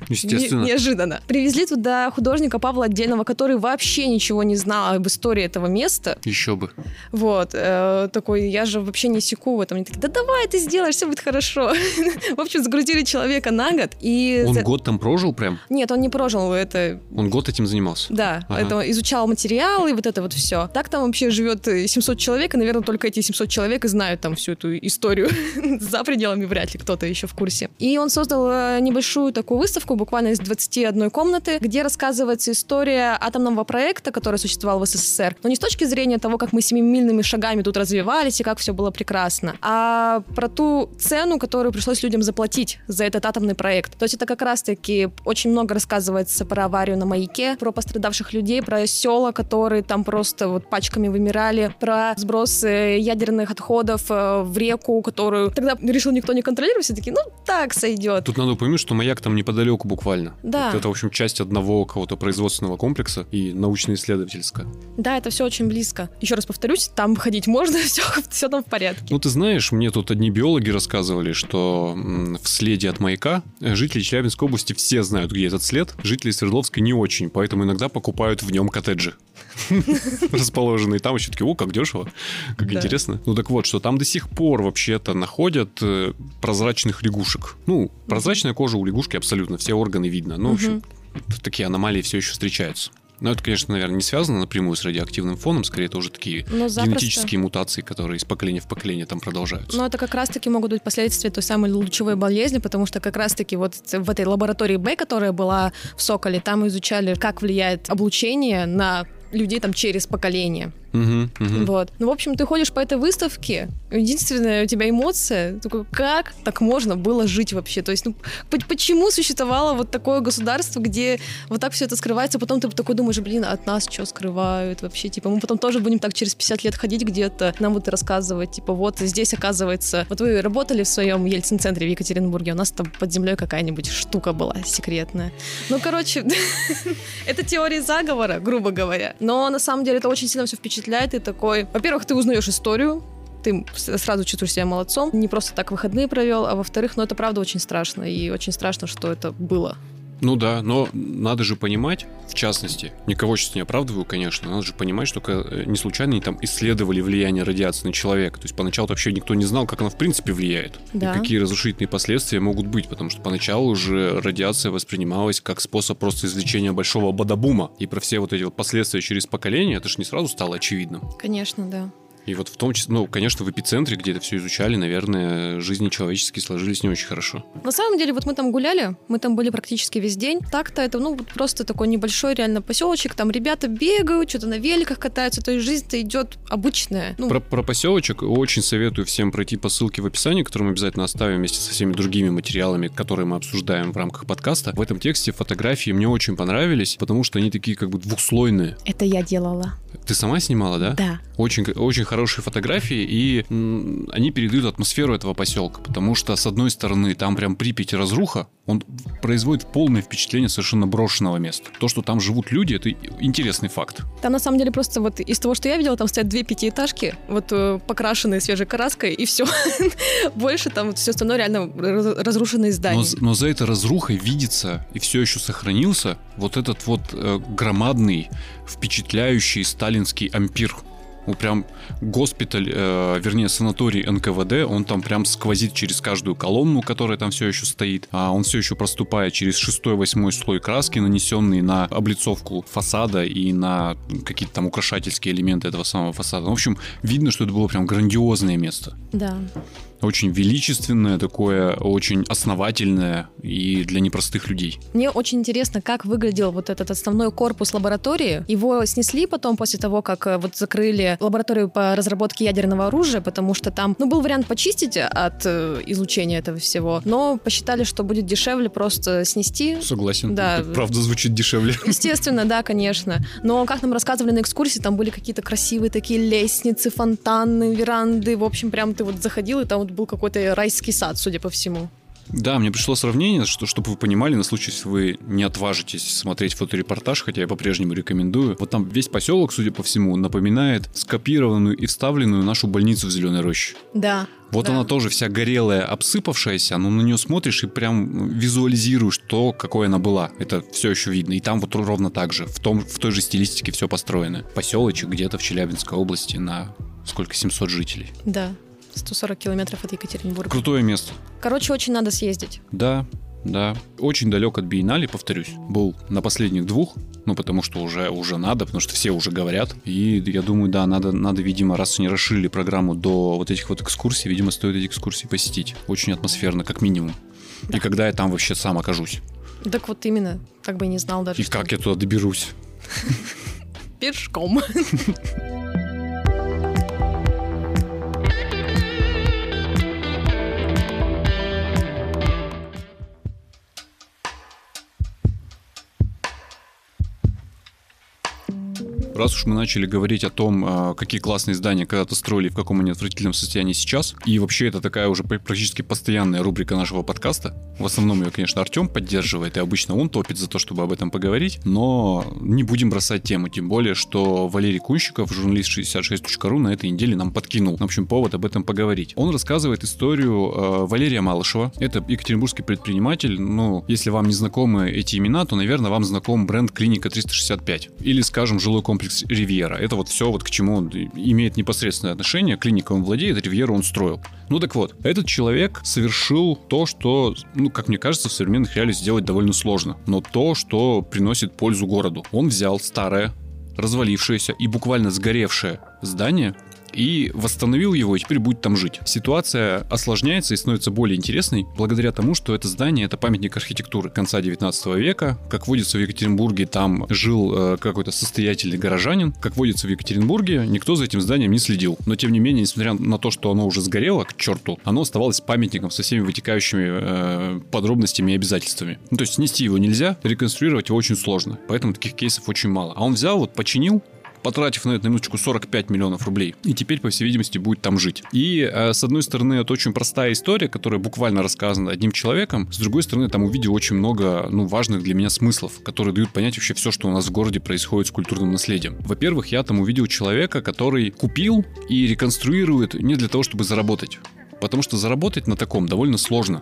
Естественно. Не- неожиданно. Привезли туда художника Павла Отдельного, который вообще ничего не знал об истории этого места. Еще бы. Вот. э, такой, я же вообще не секу в этом. Они такие, да давай ты сделаешь, все будет хорошо. В общем, загрузили человека на год. И... Он год там прожил прям? Нет, он не прожил это Он год этим занимался? да, Ага. это изучал материалы, вот это вот все. Так там вообще живет э, 700 человек, и, наверное, только эти 700 человек и знают там всю эту историю. За пределами вряд ли кто-то еще в курсе. И он создал э, небольшую такую выставку, буквально из 21 комнаты, где рассказывается история атомного проекта, который существовал в СССР. Но не с точки зрения того, как мы семимильными шагами тут развивались и как все было прекрасно, а про ту цену, которую пришлось людям заплатить за этот атомный проект. То есть это как раз-таки очень много рассказывается про аварию на маяке, про пострадавших людей, про села, которые там просто вот пачками вымирали, про сброс ядерных отходов э, в реку, которую тогда решил никто не контролировать, все таки ну так сойдет. Тут надо упомянуть, что маяк там неподалеку буквально. Да. Это, это, в общем, часть одного какого-то производственного комплекса и научно-исследовательского. Да, это все очень близко. Еще раз повторюсь, там ходить можно, все, все там в порядке. Ну, ты знаешь, мне тут одни биологи рассказывали, что в следе от маяка жители Челябинской области все знают, где этот след. Жители Свердловской не очень, поэтому иногда покупают в нем коттеджи. Расположенные там еще такие, о, как дешево, как Да. интересно. Ну так вот, что там до сих пор вообще-то находят э, прозрачных лягушек. Ну, прозрачная кожа у лягушки абсолютно, все органы видно. Ну, в общем, такие аномалии все еще встречаются. Но это, конечно, наверное, не связано напрямую с радиоактивным фоном, скорее это уже такие запросто. генетические мутации, которые из поколения в поколение там продолжаются. Но это как раз-таки могут быть последствия той самой лучевой болезни, потому что как раз-таки вот в этой лаборатории Б, которая была в Соколе, там изучали, как влияет облучение на людей там через поколение. Мгм, мгм. Вот. Ну, в общем, ты ходишь по этой выставке, единственная у тебя эмоция, такой, как так можно было жить вообще? То есть, ну, по- почему существовало вот такое государство, где вот так все это скрывается, потом ты такой думаешь, блин, от нас что скрывают вообще? Типа, мы потом тоже будем так через 50 лет ходить где-то, нам будут рассказывать, типа, вот здесь, оказывается, вот вы работали в своем Ельцин-центре в Екатеринбурге, у нас там под землей какая-нибудь штука была секретная. Ну, короче, это теория заговора, грубо говоря. Но на самом деле это очень сильно все впечатляет. И такой, во-первых, ты узнаешь историю, ты сразу чувствуешь себя молодцом, не просто так выходные провел, а во-вторых, ну это правда очень страшно, и очень страшно, что это было. Ну да, но надо же понимать, в частности, никого сейчас не оправдываю, конечно, надо же понимать, что э, не случайно они там исследовали влияние радиации на человека. То есть поначалу вообще никто не знал, как она в принципе влияет. Да. И какие разрушительные последствия могут быть, потому что поначалу уже радиация воспринималась как способ просто извлечения большого бадабума. И про все вот эти вот последствия через поколение, это же не сразу стало очевидным. Конечно, да. И вот в том числе, ну, конечно, в эпицентре, где это все изучали, наверное, жизни человеческие сложились не очень хорошо. На самом деле, вот мы там гуляли, мы там были практически весь день. Так-то это, ну, вот просто такой небольшой реально поселочек, там ребята бегают, что-то на великах катаются, то есть жизнь-то идет обычная. Ну, Про, про поселочек очень советую всем пройти по ссылке в описании, которую мы обязательно оставим вместе со всеми другими материалами, которые мы обсуждаем в рамках подкаста. В этом тексте фотографии мне очень понравились, потому что они такие как бы двухслойные. это я делала. Ты сама снимала, да? Да. Очень, очень хорошие фотографии, и м, они передают атмосферу этого поселка, потому что, с одной стороны, там прям Припять разруха, он производит полное впечатление совершенно брошенного места. То, что там живут люди, это интересный факт. Там на самом деле просто вот из того, что я видела, там стоят две пятиэтажки, вот э, покрашенные свежей краской, и все. Больше там вот все остальное реально раз- разрушенные Но, здания. з- но за этой разрухой видится и все еще сохранился вот этот вот э, громадный, впечатляющий сталинский ампир. Прям госпиталь, э, вернее, санаторий НКВД, он там прям сквозит через каждую колонну, которая там все еще стоит. А он все еще проступает через шестой-восьмой слой краски, нанесенный на облицовку фасада и на какие-то там украшательские элементы этого самого фасада. В общем, видно, что это было прям грандиозное место Да. Очень величественное, такое очень основательное и для непростых людей. Мне очень интересно, как выглядел вот этот основной корпус лаборатории. Его снесли потом после того, как э, вот закрыли лабораторию по разработке ядерного оружия, потому что там, ну, был вариант почистить от э, излучения этого всего, но посчитали, что будет дешевле просто снести. Согласен. Да. Это правда звучит дешевле. Естественно, да, конечно. Но, как нам рассказывали на экскурсии, там были какие-то красивые такие лестницы, фонтаны, веранды. В общем, прям ты вот заходил, и там вот был какой-то райский сад, судя по всему. Да, мне пришло сравнение, что, чтобы вы понимали, на случай, если вы не отважитесь смотреть фоторепортаж, хотя я по-прежнему рекомендую. Вот там весь поселок, судя по всему, напоминает скопированную и вставленную нашу больницу в Зеленой роще. Да. Вот Да. она тоже вся горелая, обсыпавшаяся, но на нее смотришь и прям визуализируешь то, какой она была. Это все еще видно. И там вот ровно так же, в, том, в той же стилистике все построено. Поселочек где-то в Челябинской области на сколько, 700 жителей. Да. 140 километров от Екатеринбурга. Крутое место. Короче, очень надо съездить. Да, да. Очень далек от биеннале, повторюсь. Был на последних двух, ну, потому что уже, уже надо, потому что все уже говорят. И я думаю, да, надо, надо, видимо, раз они расширили программу до вот этих вот экскурсий, видимо, стоит эти экскурсии посетить. Очень атмосферно, как минимум. И когда я там вообще сам окажусь. Так вот именно, как бы и не знал даже. И как я туда доберусь. Пешком. Раз уж мы начали говорить о том, а, какие классные здания когда-то строили, в каком они отвратительном состоянии сейчас, и вообще это такая уже пр- практически постоянная рубрика нашего подкаста. В основном ее, конечно, Артем поддерживает, и обычно он топит за то, чтобы об этом поговорить, но не будем бросать тему, тем более, что Валерий Кунщиков, журналист 66.ru, на этой неделе нам подкинул, в общем, повод об этом поговорить. Он рассказывает историю э, Валерия Малышева. Это екатеринбургский предприниматель, ну, если вам не знакомы эти имена, то, наверное, вам знаком бренд Клиника 365. Или, скажем, жилой комплекс Ривьера. Это вот все, вот к чему он имеет непосредственное отношение. Клиника он владеет, Ривьеру он строил. Ну так вот, этот человек совершил то, что, ну, как мне кажется, в современных реалиях сделать довольно сложно. Но то, что приносит пользу городу. Он взял старое, развалившееся и буквально сгоревшее здание и восстановил его, и теперь будет там жить. Ситуация осложняется и становится более интересной благодаря тому, что это здание — это памятник архитектуры конца 19 века. Как водится в Екатеринбурге, там жил э, какой-то состоятельный горожанин. Как водится в Екатеринбурге, никто за этим зданием не следил. Но, тем не менее, несмотря на то, что оно уже сгорело, к черту, оно оставалось памятником со всеми вытекающими э, подробностями и обязательствами. Ну, то есть снести его нельзя, реконструировать его очень сложно. Поэтому таких кейсов очень мало. А он взял, вот починил, потратив на это на минуточку 45 миллионов рублей. И теперь, по всей видимости, будет там жить. И, э, с одной стороны, это очень простая история, которая буквально рассказана одним человеком. С другой стороны, там увидел очень много, ну, важных для меня смыслов, которые дают понять вообще все, что у нас в городе происходит с культурным наследием. Во-первых, я там увидел человека, который купил и реконструирует не для того, чтобы заработать. Потому что заработать на таком довольно сложно.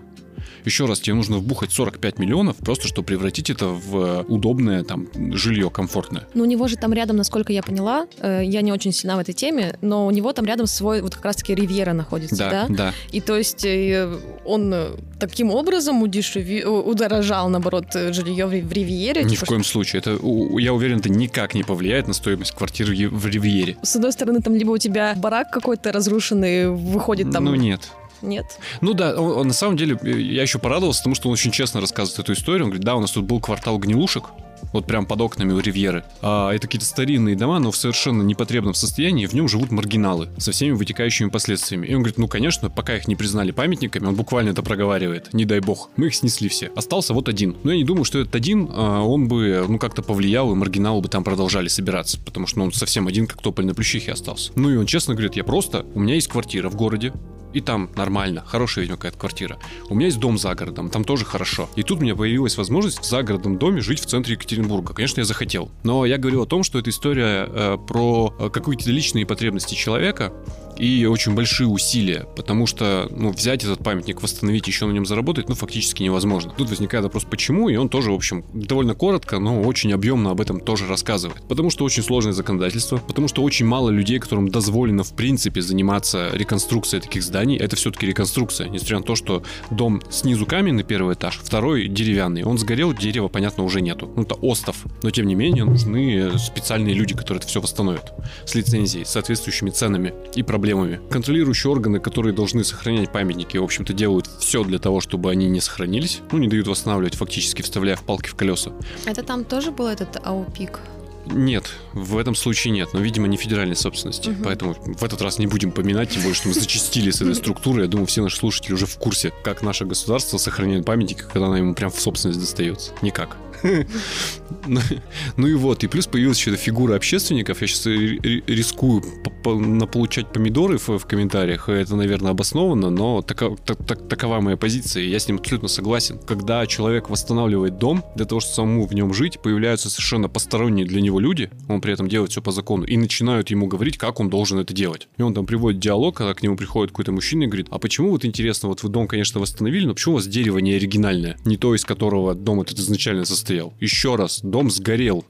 Еще раз, тебе нужно вбухать 45 миллионов, просто чтобы превратить это в э, удобное там жилье, комфортное. Ну, у него же там рядом, насколько я поняла, э, я не очень сильна в этой теме, но у него там рядом свой, вот как раз-таки Ривьера находится, да? Да, да. И то есть э, он э, таким образом удешеви... удорожал, наоборот, жилье в, в Ривьере. Ни типа, в коем случае. Это, я уверен, это никак не повлияет на стоимость квартиры в Ривьере. С одной стороны, там либо у тебя барак какой-то разрушенный, выходит там... Ну, нет. Нет? Ну да, он, он, на самом деле, я еще порадовался, потому что он очень честно рассказывает эту историю. Он говорит, да, у нас тут был квартал гнилушек, вот прям под окнами у Ривьеры. А, это какие-то старинные дома, но в совершенно непотребном состоянии, в нем живут маргиналы со всеми вытекающими последствиями. И он говорит, ну, конечно, пока их не признали памятниками, он буквально это проговаривает, не дай бог, мы их снесли все. Остался вот один. Но я не думаю, что этот один, а, он бы, ну, как-то повлиял, и маргиналы бы там продолжали собираться, потому что ну, он совсем один, как тополь на плющихе остался. Ну, и он честно говорит, я просто, у меня есть квартира в городе, и там нормально, хорошая, видимо, какая-то квартира. У меня есть дом за городом, там тоже хорошо. И тут у меня появилась возможность в загородном доме жить в центре Екатеринбурга. Конечно, я захотел. Но я говорю о том, что это история э, про э, какие-то личные потребности человека, и очень большие усилия, потому что, ну, взять этот памятник, восстановить, еще на нем заработать, ну, фактически невозможно. Тут возникает вопрос, почему, и он тоже, в общем, довольно коротко, но очень объемно об этом тоже рассказывает. Потому что очень сложное законодательство, потому что очень мало людей, которым дозволено, в принципе, заниматься реконструкцией таких зданий. Это все-таки реконструкция, несмотря на то, что дом снизу каменный первый этаж, второй деревянный. Он сгорел, дерева, понятно, уже нету. Ну, это остов. Но, тем не менее, нужны специальные люди, которые это все восстановят. С лицензией, с соответствующими ценами и проблемами проблемами. Контролирующие органы, которые должны сохранять памятники, в общем-то, делают все для того, чтобы они не сохранились. Ну, не дают восстанавливать, фактически вставляя в палки в колеса. Это там тоже был этот аупик? Нет, в этом случае нет, но, видимо, не федеральной собственности. Угу. Поэтому в этот раз не будем поминать, тем более, что мы зачистили с этой структурой. Я думаю, все наши слушатели уже в курсе, как наше государство сохраняет памятники, когда она ему прям в собственность достается. Никак. Ну, ну и вот, и плюс появилась еще фигура общественников. Я сейчас рискую получать помидоры в, комментариях. Это, наверное, обоснованно, но такова моя позиция. Я с ним абсолютно согласен. Когда человек восстанавливает дом для того, чтобы самому в нем жить, появляются совершенно посторонние для него люди, он при этом делает все по закону, и начинают ему говорить, как он должен это делать. И он там приводит диалог, когда к нему приходит какой-то мужчина и говорит, а почему вот интересно, вот вы дом, конечно, восстановили, но почему у вас дерево не оригинальное? Не то, из которого дом этот изначально состоит стоял. Еще раз, дом сгорел.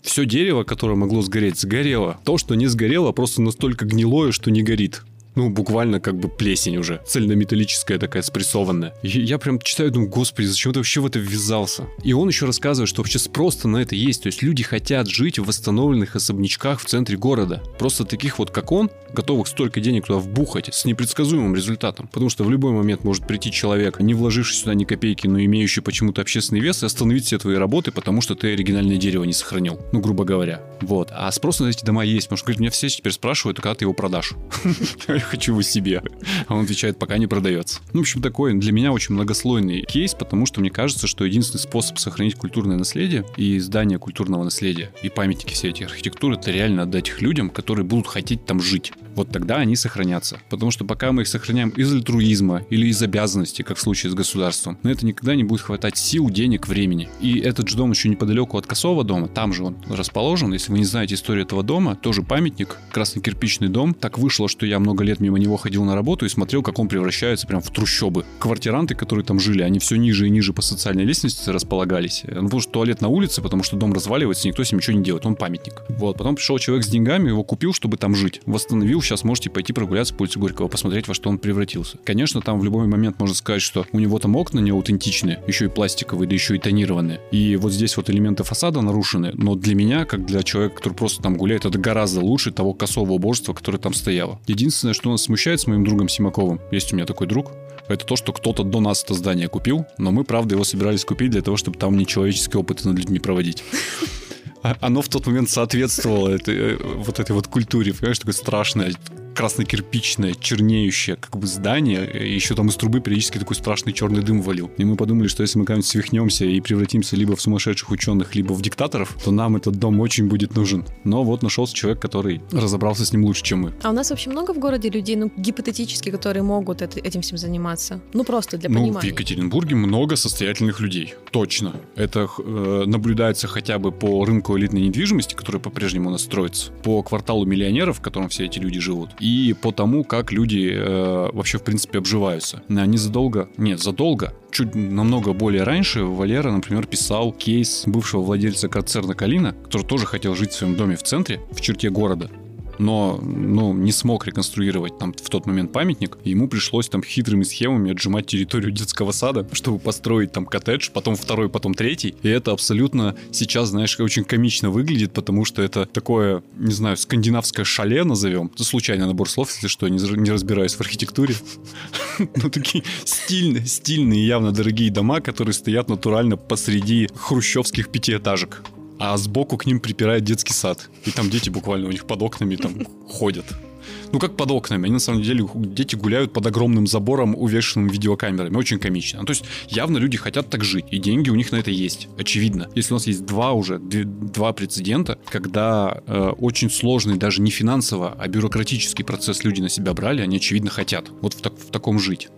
Все дерево, которое могло сгореть, сгорело. То, что не сгорело, просто настолько гнилое, что не горит ну, буквально как бы плесень уже. Цельнометаллическая такая спрессованная. И я прям читаю, думаю, господи, зачем ты вообще в это ввязался? И он еще рассказывает, что вообще спрос на это есть. То есть люди хотят жить в восстановленных особнячках в центре города. Просто таких вот, как он, готовых столько денег туда вбухать с непредсказуемым результатом. Потому что в любой момент может прийти человек, не вложивший сюда ни копейки, но имеющий почему-то общественный вес, и остановить все твои работы, потому что ты оригинальное дерево не сохранил. Ну, грубо говоря. Вот. А спрос на эти дома есть. Потому что, говорит, меня все теперь спрашивают, когда ты его продашь. хочу его себе. А он отвечает, пока не продается. Ну, в общем, такой для меня очень многослойный кейс, потому что мне кажется, что единственный способ сохранить культурное наследие и здание культурного наследия и памятники всей эти архитектуры, это реально отдать их людям, которые будут хотеть там жить. Вот тогда они сохранятся. Потому что пока мы их сохраняем из альтруизма или из обязанностей, как в случае с государством, на это никогда не будет хватать сил, денег, времени. И этот же дом еще неподалеку от Косова дома, там же он расположен. Если вы не знаете историю этого дома, тоже памятник, красный кирпичный дом. Так вышло, что я много лет лет мимо него ходил на работу и смотрел, как он превращается прям в трущобы. Квартиранты, которые там жили, они все ниже и ниже по социальной лестнице располагались. Ну, потому что туалет на улице, потому что дом разваливается, никто с ним ничего не делает, он памятник. Вот, потом пришел человек с деньгами, его купил, чтобы там жить. Восстановил, сейчас можете пойти прогуляться по улице Горького, посмотреть, во что он превратился. Конечно, там в любой момент можно сказать, что у него там окна не аутентичные, еще и пластиковые, да еще и тонированные. И вот здесь вот элементы фасада нарушены, но для меня, как для человека, который просто там гуляет, это гораздо лучше того косого убожества, которое там стояло. Единственное, что нас смущает с моим другом Симаковым, есть у меня такой друг, это то, что кто-то до нас это здание купил, но мы, правда, его собирались купить для того, чтобы там нечеловеческие опыты над людьми проводить. А оно в тот момент соответствовало этой, э, вот этой вот культуре, понимаешь, такое страшное красно-кирпичное, чернеющее как бы здание, и еще там из трубы периодически такой страшный черный дым валил. И мы подумали, что если мы когда-нибудь свихнемся и превратимся либо в сумасшедших ученых, либо в диктаторов, то нам этот дом очень будет нужен. Но вот нашелся человек, который разобрался с ним лучше, чем мы. А у нас вообще много в городе людей, ну, гипотетически, которые могут это, этим всем заниматься? Ну, просто для понимания. Ну, в Екатеринбурге много состоятельных людей. Точно. Это э, наблюдается хотя бы по рынку элитной недвижимости, который по-прежнему у нас строится, по кварталу миллионеров, в котором все эти люди живут, и по тому, как люди э, вообще, в принципе, обживаются. Они задолго, нет, задолго, чуть намного более раньше Валера, например, писал кейс бывшего владельца концерна «Калина», который тоже хотел жить в своем доме в центре, в черте города но ну, не смог реконструировать там в тот момент памятник, и ему пришлось там хитрыми схемами отжимать территорию детского сада, чтобы построить там коттедж, потом второй, потом третий. И это абсолютно сейчас, знаешь, очень комично выглядит, потому что это такое, не знаю, скандинавское шале назовем. Это случайный набор слов, если что, не, не разбираюсь в архитектуре. Ну, такие стильные, стильные, явно дорогие дома, которые стоят натурально посреди хрущевских пятиэтажек а сбоку к ним припирает детский сад. И там дети буквально у них под окнами там ходят. Ну, как под окнами. Они, на самом деле, дети гуляют под огромным забором, увешанным видеокамерами. Очень комично. Ну, то есть, явно люди хотят так жить, и деньги у них на это есть. Очевидно. Если у нас есть два уже, два прецедента, когда э, очень сложный, даже не финансово, а бюрократический процесс люди на себя брали, они, очевидно, хотят вот в, так, в таком жить.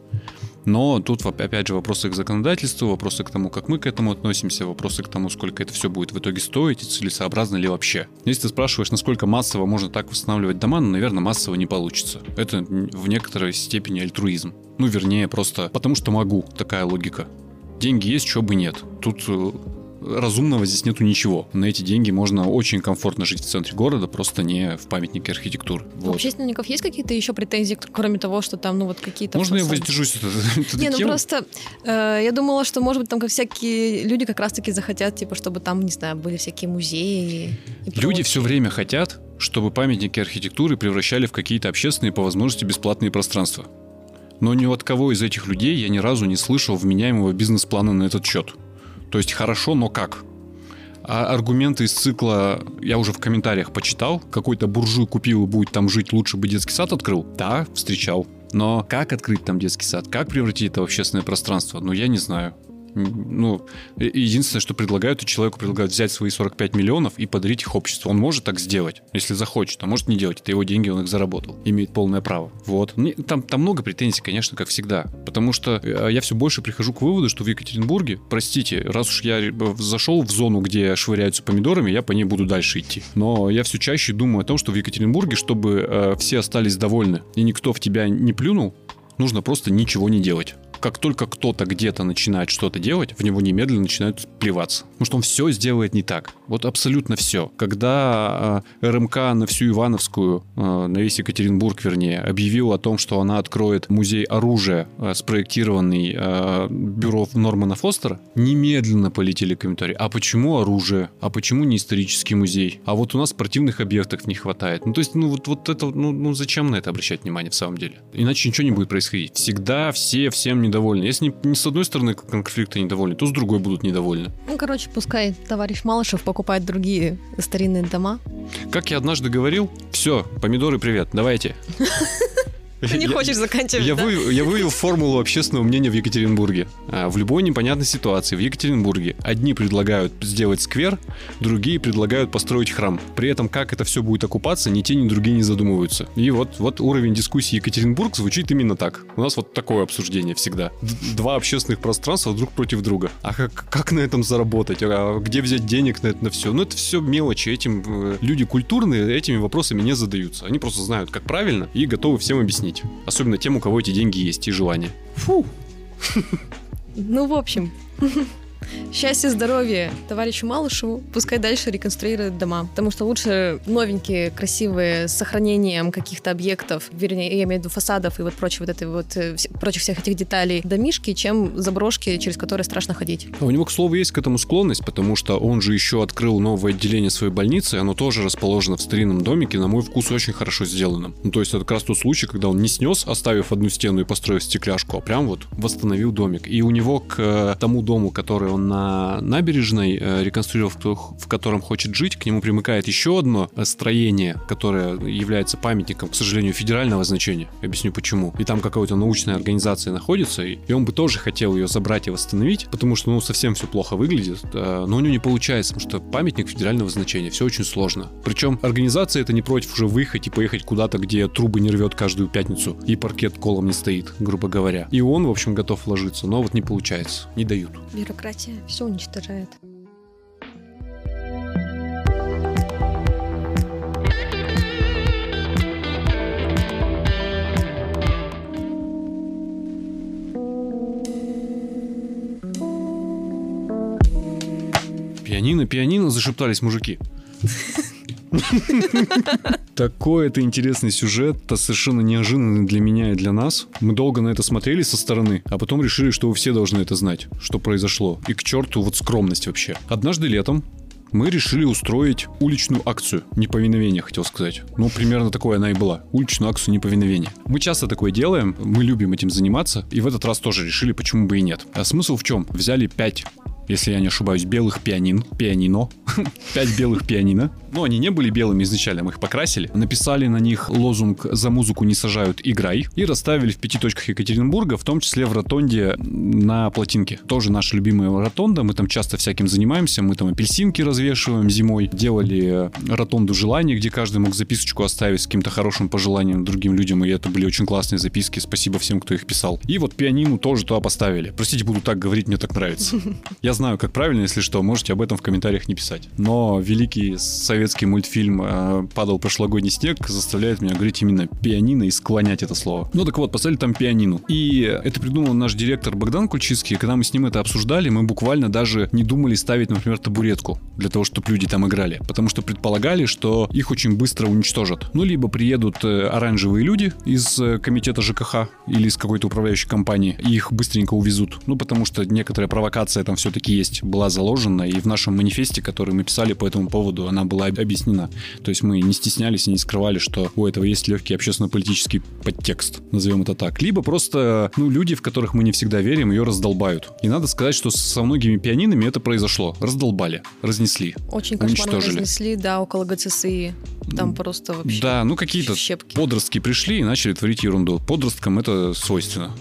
Но тут, опять же, вопросы к законодательству, вопросы к тому, как мы к этому относимся, вопросы к тому, сколько это все будет в итоге стоить и целесообразно ли вообще. Если ты спрашиваешь, насколько массово можно так восстанавливать дома, ну, наверное, массово не получится. Это в некоторой степени альтруизм. Ну, вернее, просто потому что могу. Такая логика. Деньги есть, чего бы нет. Тут э, разумного здесь нету ничего. На эти деньги можно очень комфортно жить в центре города, просто не в памятнике архитектуры. Вот. У общественников есть какие-то еще претензии, кроме того, что там, ну вот какие-то... Можно я воздержусь от Не, ну просто э, я думала, что, может быть, там как всякие люди как раз-таки захотят, типа, чтобы там, не знаю, были всякие музеи. люди все время хотят, чтобы памятники архитектуры превращали в какие-то общественные, по возможности, бесплатные пространства. Но ни от кого из этих людей я ни разу не слышал вменяемого бизнес-плана на этот счет. То есть хорошо, но как? А аргументы из цикла я уже в комментариях почитал. Какой-то буржуй купил и будет там жить, лучше бы детский сад открыл. Да, встречал. Но как открыть там детский сад? Как превратить это в общественное пространство? Ну, я не знаю. Ну, единственное, что предлагают, и человеку предлагают взять свои 45 миллионов и подарить их обществу. Он может так сделать, если захочет, а может не делать. Это его деньги, он их заработал. Имеет полное право. Вот. Там, там много претензий, конечно, как всегда. Потому что э, я все больше прихожу к выводу, что в Екатеринбурге, простите, раз уж я э, зашел в зону, где швыряются помидорами, я по ней буду дальше идти. Но я все чаще думаю о том, что в Екатеринбурге, чтобы э, все остались довольны и никто в тебя не плюнул, нужно просто ничего не делать как только кто-то где-то начинает что-то делать, в него немедленно начинают плеваться. Потому что он все сделает не так. Вот абсолютно все. Когда э, РМК на всю Ивановскую, э, на весь Екатеринбург, вернее, объявил о том, что она откроет музей оружия, э, спроектированный э, бюро Нормана Фостера, немедленно полетели комментарии. А почему оружие? А почему не исторический музей? А вот у нас спортивных объектов не хватает. Ну, то есть, ну, вот, вот это, ну, ну, зачем на это обращать внимание в самом деле? Иначе ничего не будет происходить. Всегда все всем не недовольны. Если не, не с одной стороны конфликты недовольны, то с другой будут недовольны. Ну, короче, пускай товарищ Малышев покупает другие старинные дома. Как я однажды говорил, все, помидоры, привет, давайте. Ты не хочешь заканчивать, я, да? вывел, я вывел формулу общественного мнения в Екатеринбурге. А, в любой непонятной ситуации в Екатеринбурге одни предлагают сделать сквер, другие предлагают построить храм. При этом, как это все будет окупаться, ни те, ни другие не задумываются. И вот, вот уровень дискуссии Екатеринбург звучит именно так. У нас вот такое обсуждение всегда. Два общественных пространства друг против друга. А как, как на этом заработать? А где взять денег на это на все? Ну, это все мелочи. Этим э, люди культурные этими вопросами не задаются. Они просто знают, как правильно, и готовы всем объяснить объяснить. Особенно тем, у кого эти деньги есть и желание. Фу. Ну, в общем. Счастье, здоровье товарищу Малышеву. Пускай дальше реконструирует дома. Потому что лучше новенькие, красивые, с сохранением каких-то объектов, вернее, я имею в виду фасадов и вот прочей вот этой вот, э, прочих всех этих деталей домишки, чем заброшки, через которые страшно ходить. А у него, к слову, есть к этому склонность, потому что он же еще открыл новое отделение своей больницы, оно тоже расположено в старинном домике, на мой вкус, очень хорошо сделанном. Ну, то есть это как раз тот случай, когда он не снес, оставив одну стену и построив стекляшку, а прям вот восстановил домик. И у него к э, тому дому, который он на набережной э, реконструировал, в котором хочет жить, к нему примыкает еще одно э, строение, которое является памятником, к сожалению, федерального значения. Объясню почему. И там какая-то научная организация находится, и он бы тоже хотел ее забрать и восстановить, потому что, ну, совсем все плохо выглядит, но у него не получается, потому что памятник федерального значения, все очень сложно. Причем организация это не против уже выехать и поехать куда-то, где трубы не рвет каждую пятницу, и паркет колом не стоит, грубо говоря. И он, в общем, готов вложиться, но вот не получается, не дают. Бюрократия все уничтожает. Пианино, пианино, зашептались мужики. Такой это интересный сюжет, это совершенно неожиданный для меня и для нас. Мы долго на это смотрели со стороны, а потом решили, что вы все должны это знать, что произошло. И к черту вот скромность вообще. Однажды летом мы решили устроить уличную акцию неповиновения, хотел сказать. Ну, примерно такое она и была. Уличную акцию неповиновения. Мы часто такое делаем, мы любим этим заниматься, и в этот раз тоже решили, почему бы и нет. А смысл в чем? Взяли пять если я не ошибаюсь, белых пианин, пианино, пять белых пианино. Но они не были белыми изначально, мы их покрасили. Написали на них лозунг «За музыку не сажают, играй» и расставили в пяти точках Екатеринбурга, в том числе в ротонде на плотинке. Тоже наша любимая ротонда, мы там часто всяким занимаемся, мы там апельсинки развешиваем зимой, делали ротонду желаний, где каждый мог записочку оставить с каким-то хорошим пожеланием другим людям, и это были очень классные записки, спасибо всем, кто их писал. И вот пианину тоже туда поставили. Простите, буду так говорить, мне так нравится. Я знаю, как правильно, если что, можете об этом в комментариях не писать. Но великий советский мультфильм э, «Падал прошлогодний снег» заставляет меня говорить именно пианино и склонять это слово. Ну так вот, поставили там пианину. И это придумал наш директор Богдан Кульчицкий. Когда мы с ним это обсуждали, мы буквально даже не думали ставить, например, табуретку для того, чтобы люди там играли. Потому что предполагали, что их очень быстро уничтожат. Ну, либо приедут э, оранжевые люди из э, комитета ЖКХ или из какой-то управляющей компании, и их быстренько увезут. Ну, потому что некоторая провокация там все-таки есть, была заложена, и в нашем манифесте, который мы писали по этому поводу, она была объяснена. То есть мы не стеснялись и не скрывали, что у этого есть легкий общественно-политический подтекст, назовем это так. Либо просто, ну, люди, в которых мы не всегда верим, ее раздолбают. И надо сказать, что со многими пианинами это произошло. Раздолбали, разнесли. Очень кошмарно разнесли, да, около ГЦСИ. Там просто вообще Да, ну какие-то подростки пришли и начали творить ерунду. Подросткам это свойственно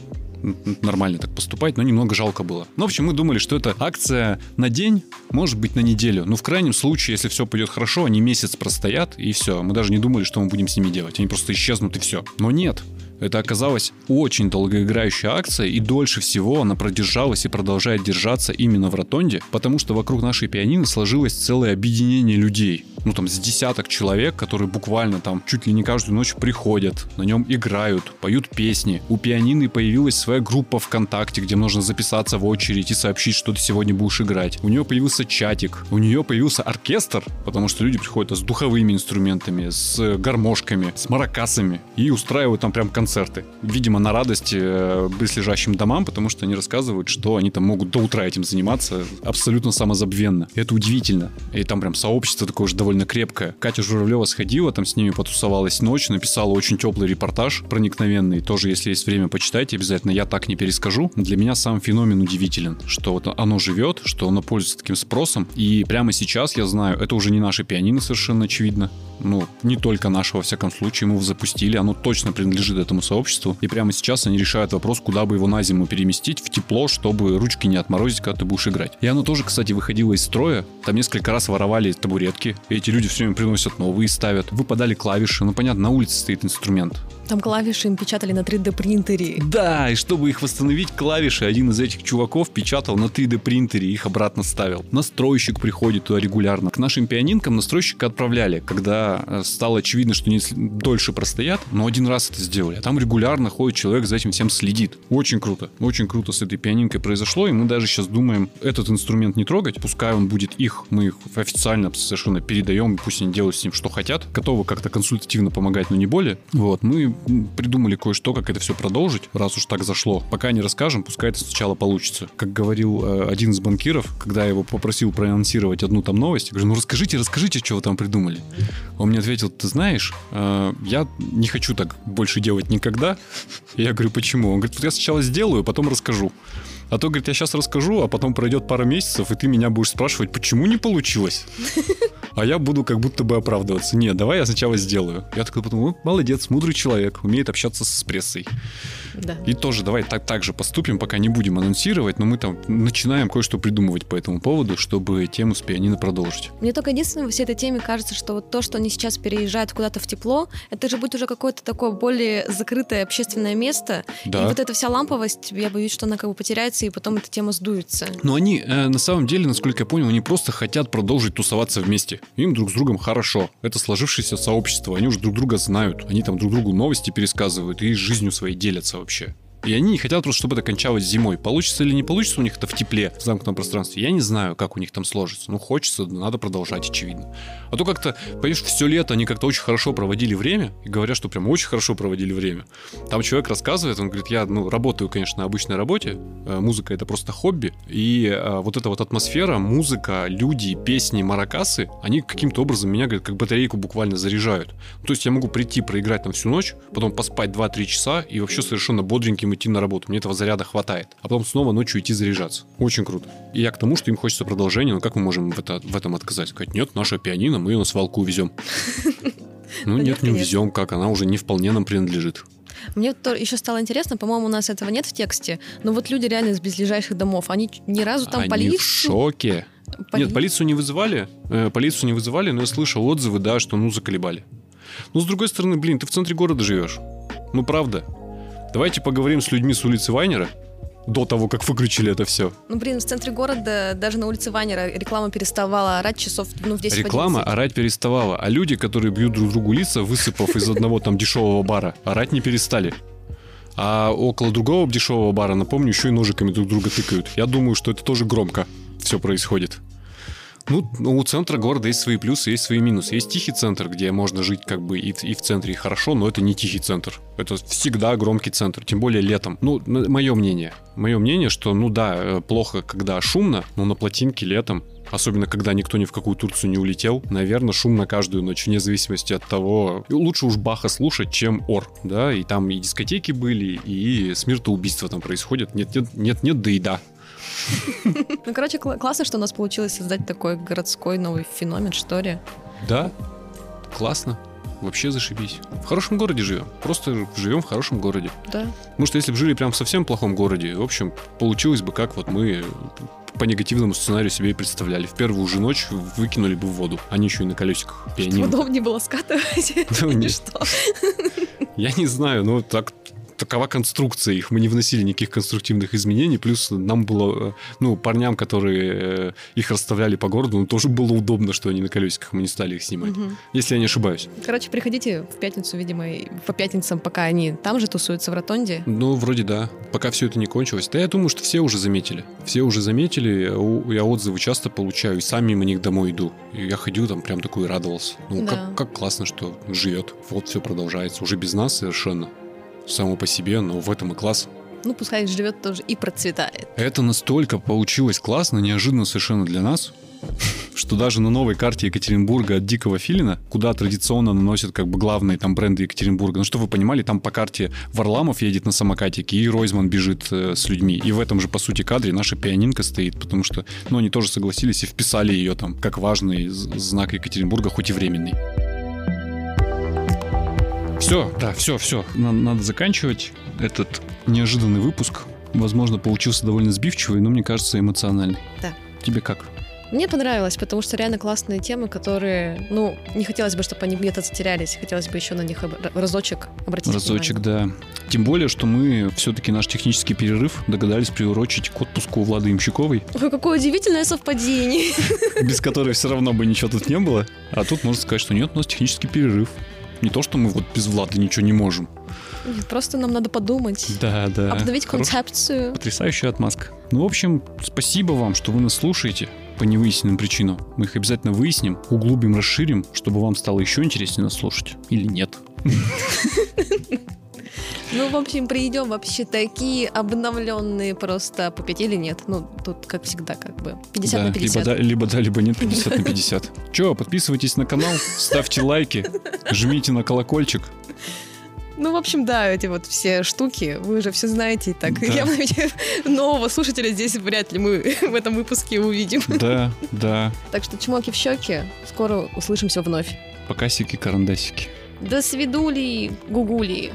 нормально так поступать, но немного жалко было. Ну, в общем, мы думали, что это акция на день, может быть, на неделю. Но в крайнем случае, если все пойдет хорошо, они месяц простоят, и все. Мы даже не думали, что мы будем с ними делать. Они просто исчезнут, и все. Но нет. Это оказалась очень долгоиграющая акция, и дольше всего она продержалась и продолжает держаться именно в Ротонде, потому что вокруг нашей пианины сложилось целое объединение людей. Ну, там, с десяток человек, которые буквально там чуть ли не каждую ночь приходят, на нем играют, поют песни. У пианины появилась своя группа ВКонтакте, где можно записаться в очередь и сообщить, что ты сегодня будешь играть. У нее появился чатик, у нее появился оркестр, потому что люди приходят с духовыми инструментами, с гармошками, с маракасами и устраивают там прям концерт концерты. Видимо, на радость э, близлежащим домам, потому что они рассказывают, что они там могут до утра этим заниматься абсолютно самозабвенно. И это удивительно. И там прям сообщество такое же довольно крепкое. Катя Журавлева сходила, там с ними потусовалась ночь, написала очень теплый репортаж, проникновенный. Тоже, если есть время, почитайте обязательно. Я так не перескажу. Для меня сам феномен удивителен, что вот оно живет, что оно пользуется таким спросом. И прямо сейчас я знаю, это уже не наши пианино совершенно очевидно. Ну, не только нашего, во всяком случае, мы его запустили. Оно точно принадлежит этому этому сообществу. И прямо сейчас они решают вопрос, куда бы его на зиму переместить в тепло, чтобы ручки не отморозить, когда ты будешь играть. И оно тоже, кстати, выходило из строя. Там несколько раз воровали табуретки. И эти люди все время приносят новые, ставят. Выпадали клавиши. Ну, понятно, на улице стоит инструмент. Там клавиши им печатали на 3D принтере. Да, и чтобы их восстановить, клавиши один из этих чуваков печатал на 3D принтере и их обратно ставил. Настройщик приходит туда регулярно. К нашим пианинкам настройщика отправляли, когда э, стало очевидно, что они дольше простоят, но один раз это сделали. А там регулярно ходит человек, за этим всем следит. Очень круто. Очень круто с этой пианинкой произошло, и мы даже сейчас думаем этот инструмент не трогать, пускай он будет их, мы их официально совершенно передаем, пусть они делают с ним что хотят, готовы как-то консультативно помогать, но не более. Вот, мы придумали кое-что, как это все продолжить, раз уж так зашло. Пока не расскажем, пускай это сначала получится. Как говорил э, один из банкиров, когда я его попросил проанонсировать одну там новость, я говорю, ну расскажите, расскажите, что вы там придумали. Он мне ответил, ты знаешь, э, я не хочу так больше делать никогда. Я говорю, почему? Он говорит, я сначала сделаю, потом расскажу. А то, говорит, я сейчас расскажу, а потом пройдет пара месяцев, и ты меня будешь спрашивать, почему не получилось? А я буду как будто бы оправдываться. Нет, давай я сначала сделаю. Я такой подумал, молодец, мудрый человек, умеет общаться с прессой. Да. И тоже давай так, так же поступим, пока не будем анонсировать, но мы там начинаем кое-что придумывать по этому поводу, чтобы тему с пианино продолжить. Мне только единственное во всей этой теме кажется, что вот то, что они сейчас переезжают куда-то в тепло, это же будет уже какое-то такое более закрытое общественное место. Да. И вот эта вся ламповость, я боюсь, что она как бы потеряется, и потом эта тема сдуется. Но они, э, на самом деле, насколько я понял, они просто хотят продолжить тусоваться вместе. Им друг с другом хорошо. Это сложившееся сообщество, они уже друг друга знают. Они там друг другу новости пересказывают и жизнью своей делятся вообще. И они не хотят просто, чтобы это кончалось зимой. Получится или не получится у них это в тепле, в замкнутом пространстве, я не знаю, как у них там сложится. Ну, хочется, надо продолжать, очевидно. А то как-то, понимаешь, все лето они как-то очень хорошо проводили время, и говорят, что прям очень хорошо проводили время. Там человек рассказывает, он говорит, я, ну, работаю, конечно, на обычной работе, э, музыка это просто хобби, и э, вот эта вот атмосфера, музыка, люди, песни, маракасы, они каким-то образом меня, говорят, как батарейку буквально заряжают. То есть я могу прийти, проиграть там всю ночь, потом поспать 2-3 часа и вообще совершенно бодреньким этим идти на работу. Мне этого заряда хватает. А потом снова ночью идти заряжаться. Очень круто. И я к тому, что им хочется продолжения, но как мы можем в, это, в этом отказать? Сказать, нет, наша пианино, мы ее на свалку увезем. Ну нет, не увезем, как она уже не вполне нам принадлежит. Мне еще стало интересно, по-моему, у нас этого нет в тексте, но вот люди реально из близлежащих домов, они ни разу там они полицию... в шоке. Поли... Нет, полицию не вызывали, э, полицию не вызывали, но я слышал отзывы, да, что ну заколебали. Но с другой стороны, блин, ты в центре города живешь. Ну правда. Давайте поговорим с людьми с улицы Вайнера до того, как выключили это все. Ну, блин, в центре города, даже на улице Вайнера реклама переставала орать часов ну, в 10 Реклама орать переставала, а люди, которые бьют друг другу лица, высыпав из одного там дешевого бара, орать не перестали. А около другого дешевого бара, напомню, еще и ножиками друг друга тыкают. Я думаю, что это тоже громко все происходит. Ну, ну, у центра города есть свои плюсы, есть свои минусы. Есть тихий центр, где можно жить как бы и, и в центре и хорошо, но это не тихий центр. Это всегда громкий центр, тем более летом. Ну, мое мнение. Мое мнение, что, ну да, э, плохо, когда шумно, но на плотинке летом Особенно, когда никто ни в какую Турцию не улетел. Наверное, шумно каждую ночь, вне зависимости от того... Лучше уж Баха слушать, чем Ор, да? И там и дискотеки были, и смертоубийства там происходят. Нет-нет, нет-нет, да и да. Ну, короче, классно, что у нас получилось создать такой городской новый феномен, что ли. Да, классно. Вообще зашибись. В хорошем городе живем. Просто живем в хорошем городе. Да. Потому что если бы жили прям в совсем плохом городе, в общем, получилось бы как вот мы по негативному сценарию себе и представляли. В первую же ночь выкинули бы в воду. Они еще и на колесиках. Чтобы удобнее было скатывать. Ну, не что. Я не знаю, но так такова конструкция их. Мы не вносили никаких конструктивных изменений. Плюс нам было, э, ну, парням, которые э, их расставляли по городу, ну, тоже было удобно, что они на колесиках, мы не стали их снимать. Угу. Если я не ошибаюсь. Короче, приходите в пятницу, видимо, по пятницам, пока они там же тусуются в ротонде. Ну, вроде да. Пока все это не кончилось. Да я думаю, что все уже заметили. Все уже заметили. Я отзывы часто получаю, и сами мимо них домой иду. И я ходил там прям такой радовался. Ну, да. как, как классно, что живет. Вот все продолжается. Уже без нас совершенно само по себе, но в этом и класс. Ну, пускай живет тоже и процветает. Это настолько получилось классно, неожиданно совершенно для нас, что даже на новой карте Екатеринбурга от Дикого Филина, куда традиционно наносят как бы главные там бренды Екатеринбурга, ну что вы понимали, там по карте Варламов едет на самокатике, и Ройзман бежит э, с людьми. И в этом же, по сути, кадре наша пианинка стоит, потому что, ну, они тоже согласились и вписали ее там как важный знак Екатеринбурга, хоть и временный. Все, да, все, все. Надо, надо заканчивать этот неожиданный выпуск. Возможно, получился довольно сбивчивый, но мне кажется, эмоциональный. Да. Тебе как? Мне понравилось, потому что реально классные темы, которые, ну, не хотелось бы, чтобы они где-то затерялись. Хотелось бы еще на них об- разочек обратить Разочек, внимание. да. Тем более, что мы все-таки наш технический перерыв догадались приурочить к отпуску Влады Имщиковой, Ой, какое удивительное совпадение. без которой все равно бы ничего тут не было. А тут можно сказать, что нет, у нас технический перерыв. Не то, что мы вот без Влады ничего не можем. Нет, Просто нам надо подумать. Да, да. Обновить Хорош- концепцию. Потрясающая отмазка. Ну, в общем, спасибо вам, что вы нас слушаете по невыясненным причинам. Мы их обязательно выясним, углубим, расширим, чтобы вам стало еще интереснее нас слушать. Или нет. Ну, в общем, придем вообще такие обновленные просто по 5 или нет. Ну, тут, как всегда, как бы 50 Да, на 50. Либо да, либо да, либо нет, 50 на 50. Че, подписывайтесь на канал, ставьте лайки, жмите на колокольчик. Ну, в общем, да, эти вот все штуки, вы уже все знаете. и Так, Да. явно ведь нового слушателя здесь вряд ли мы в этом выпуске увидим. Да, да. Так что чмоки в щеки. Скоро услышимся вновь. Покасики, карандасики. До свидули, гугули.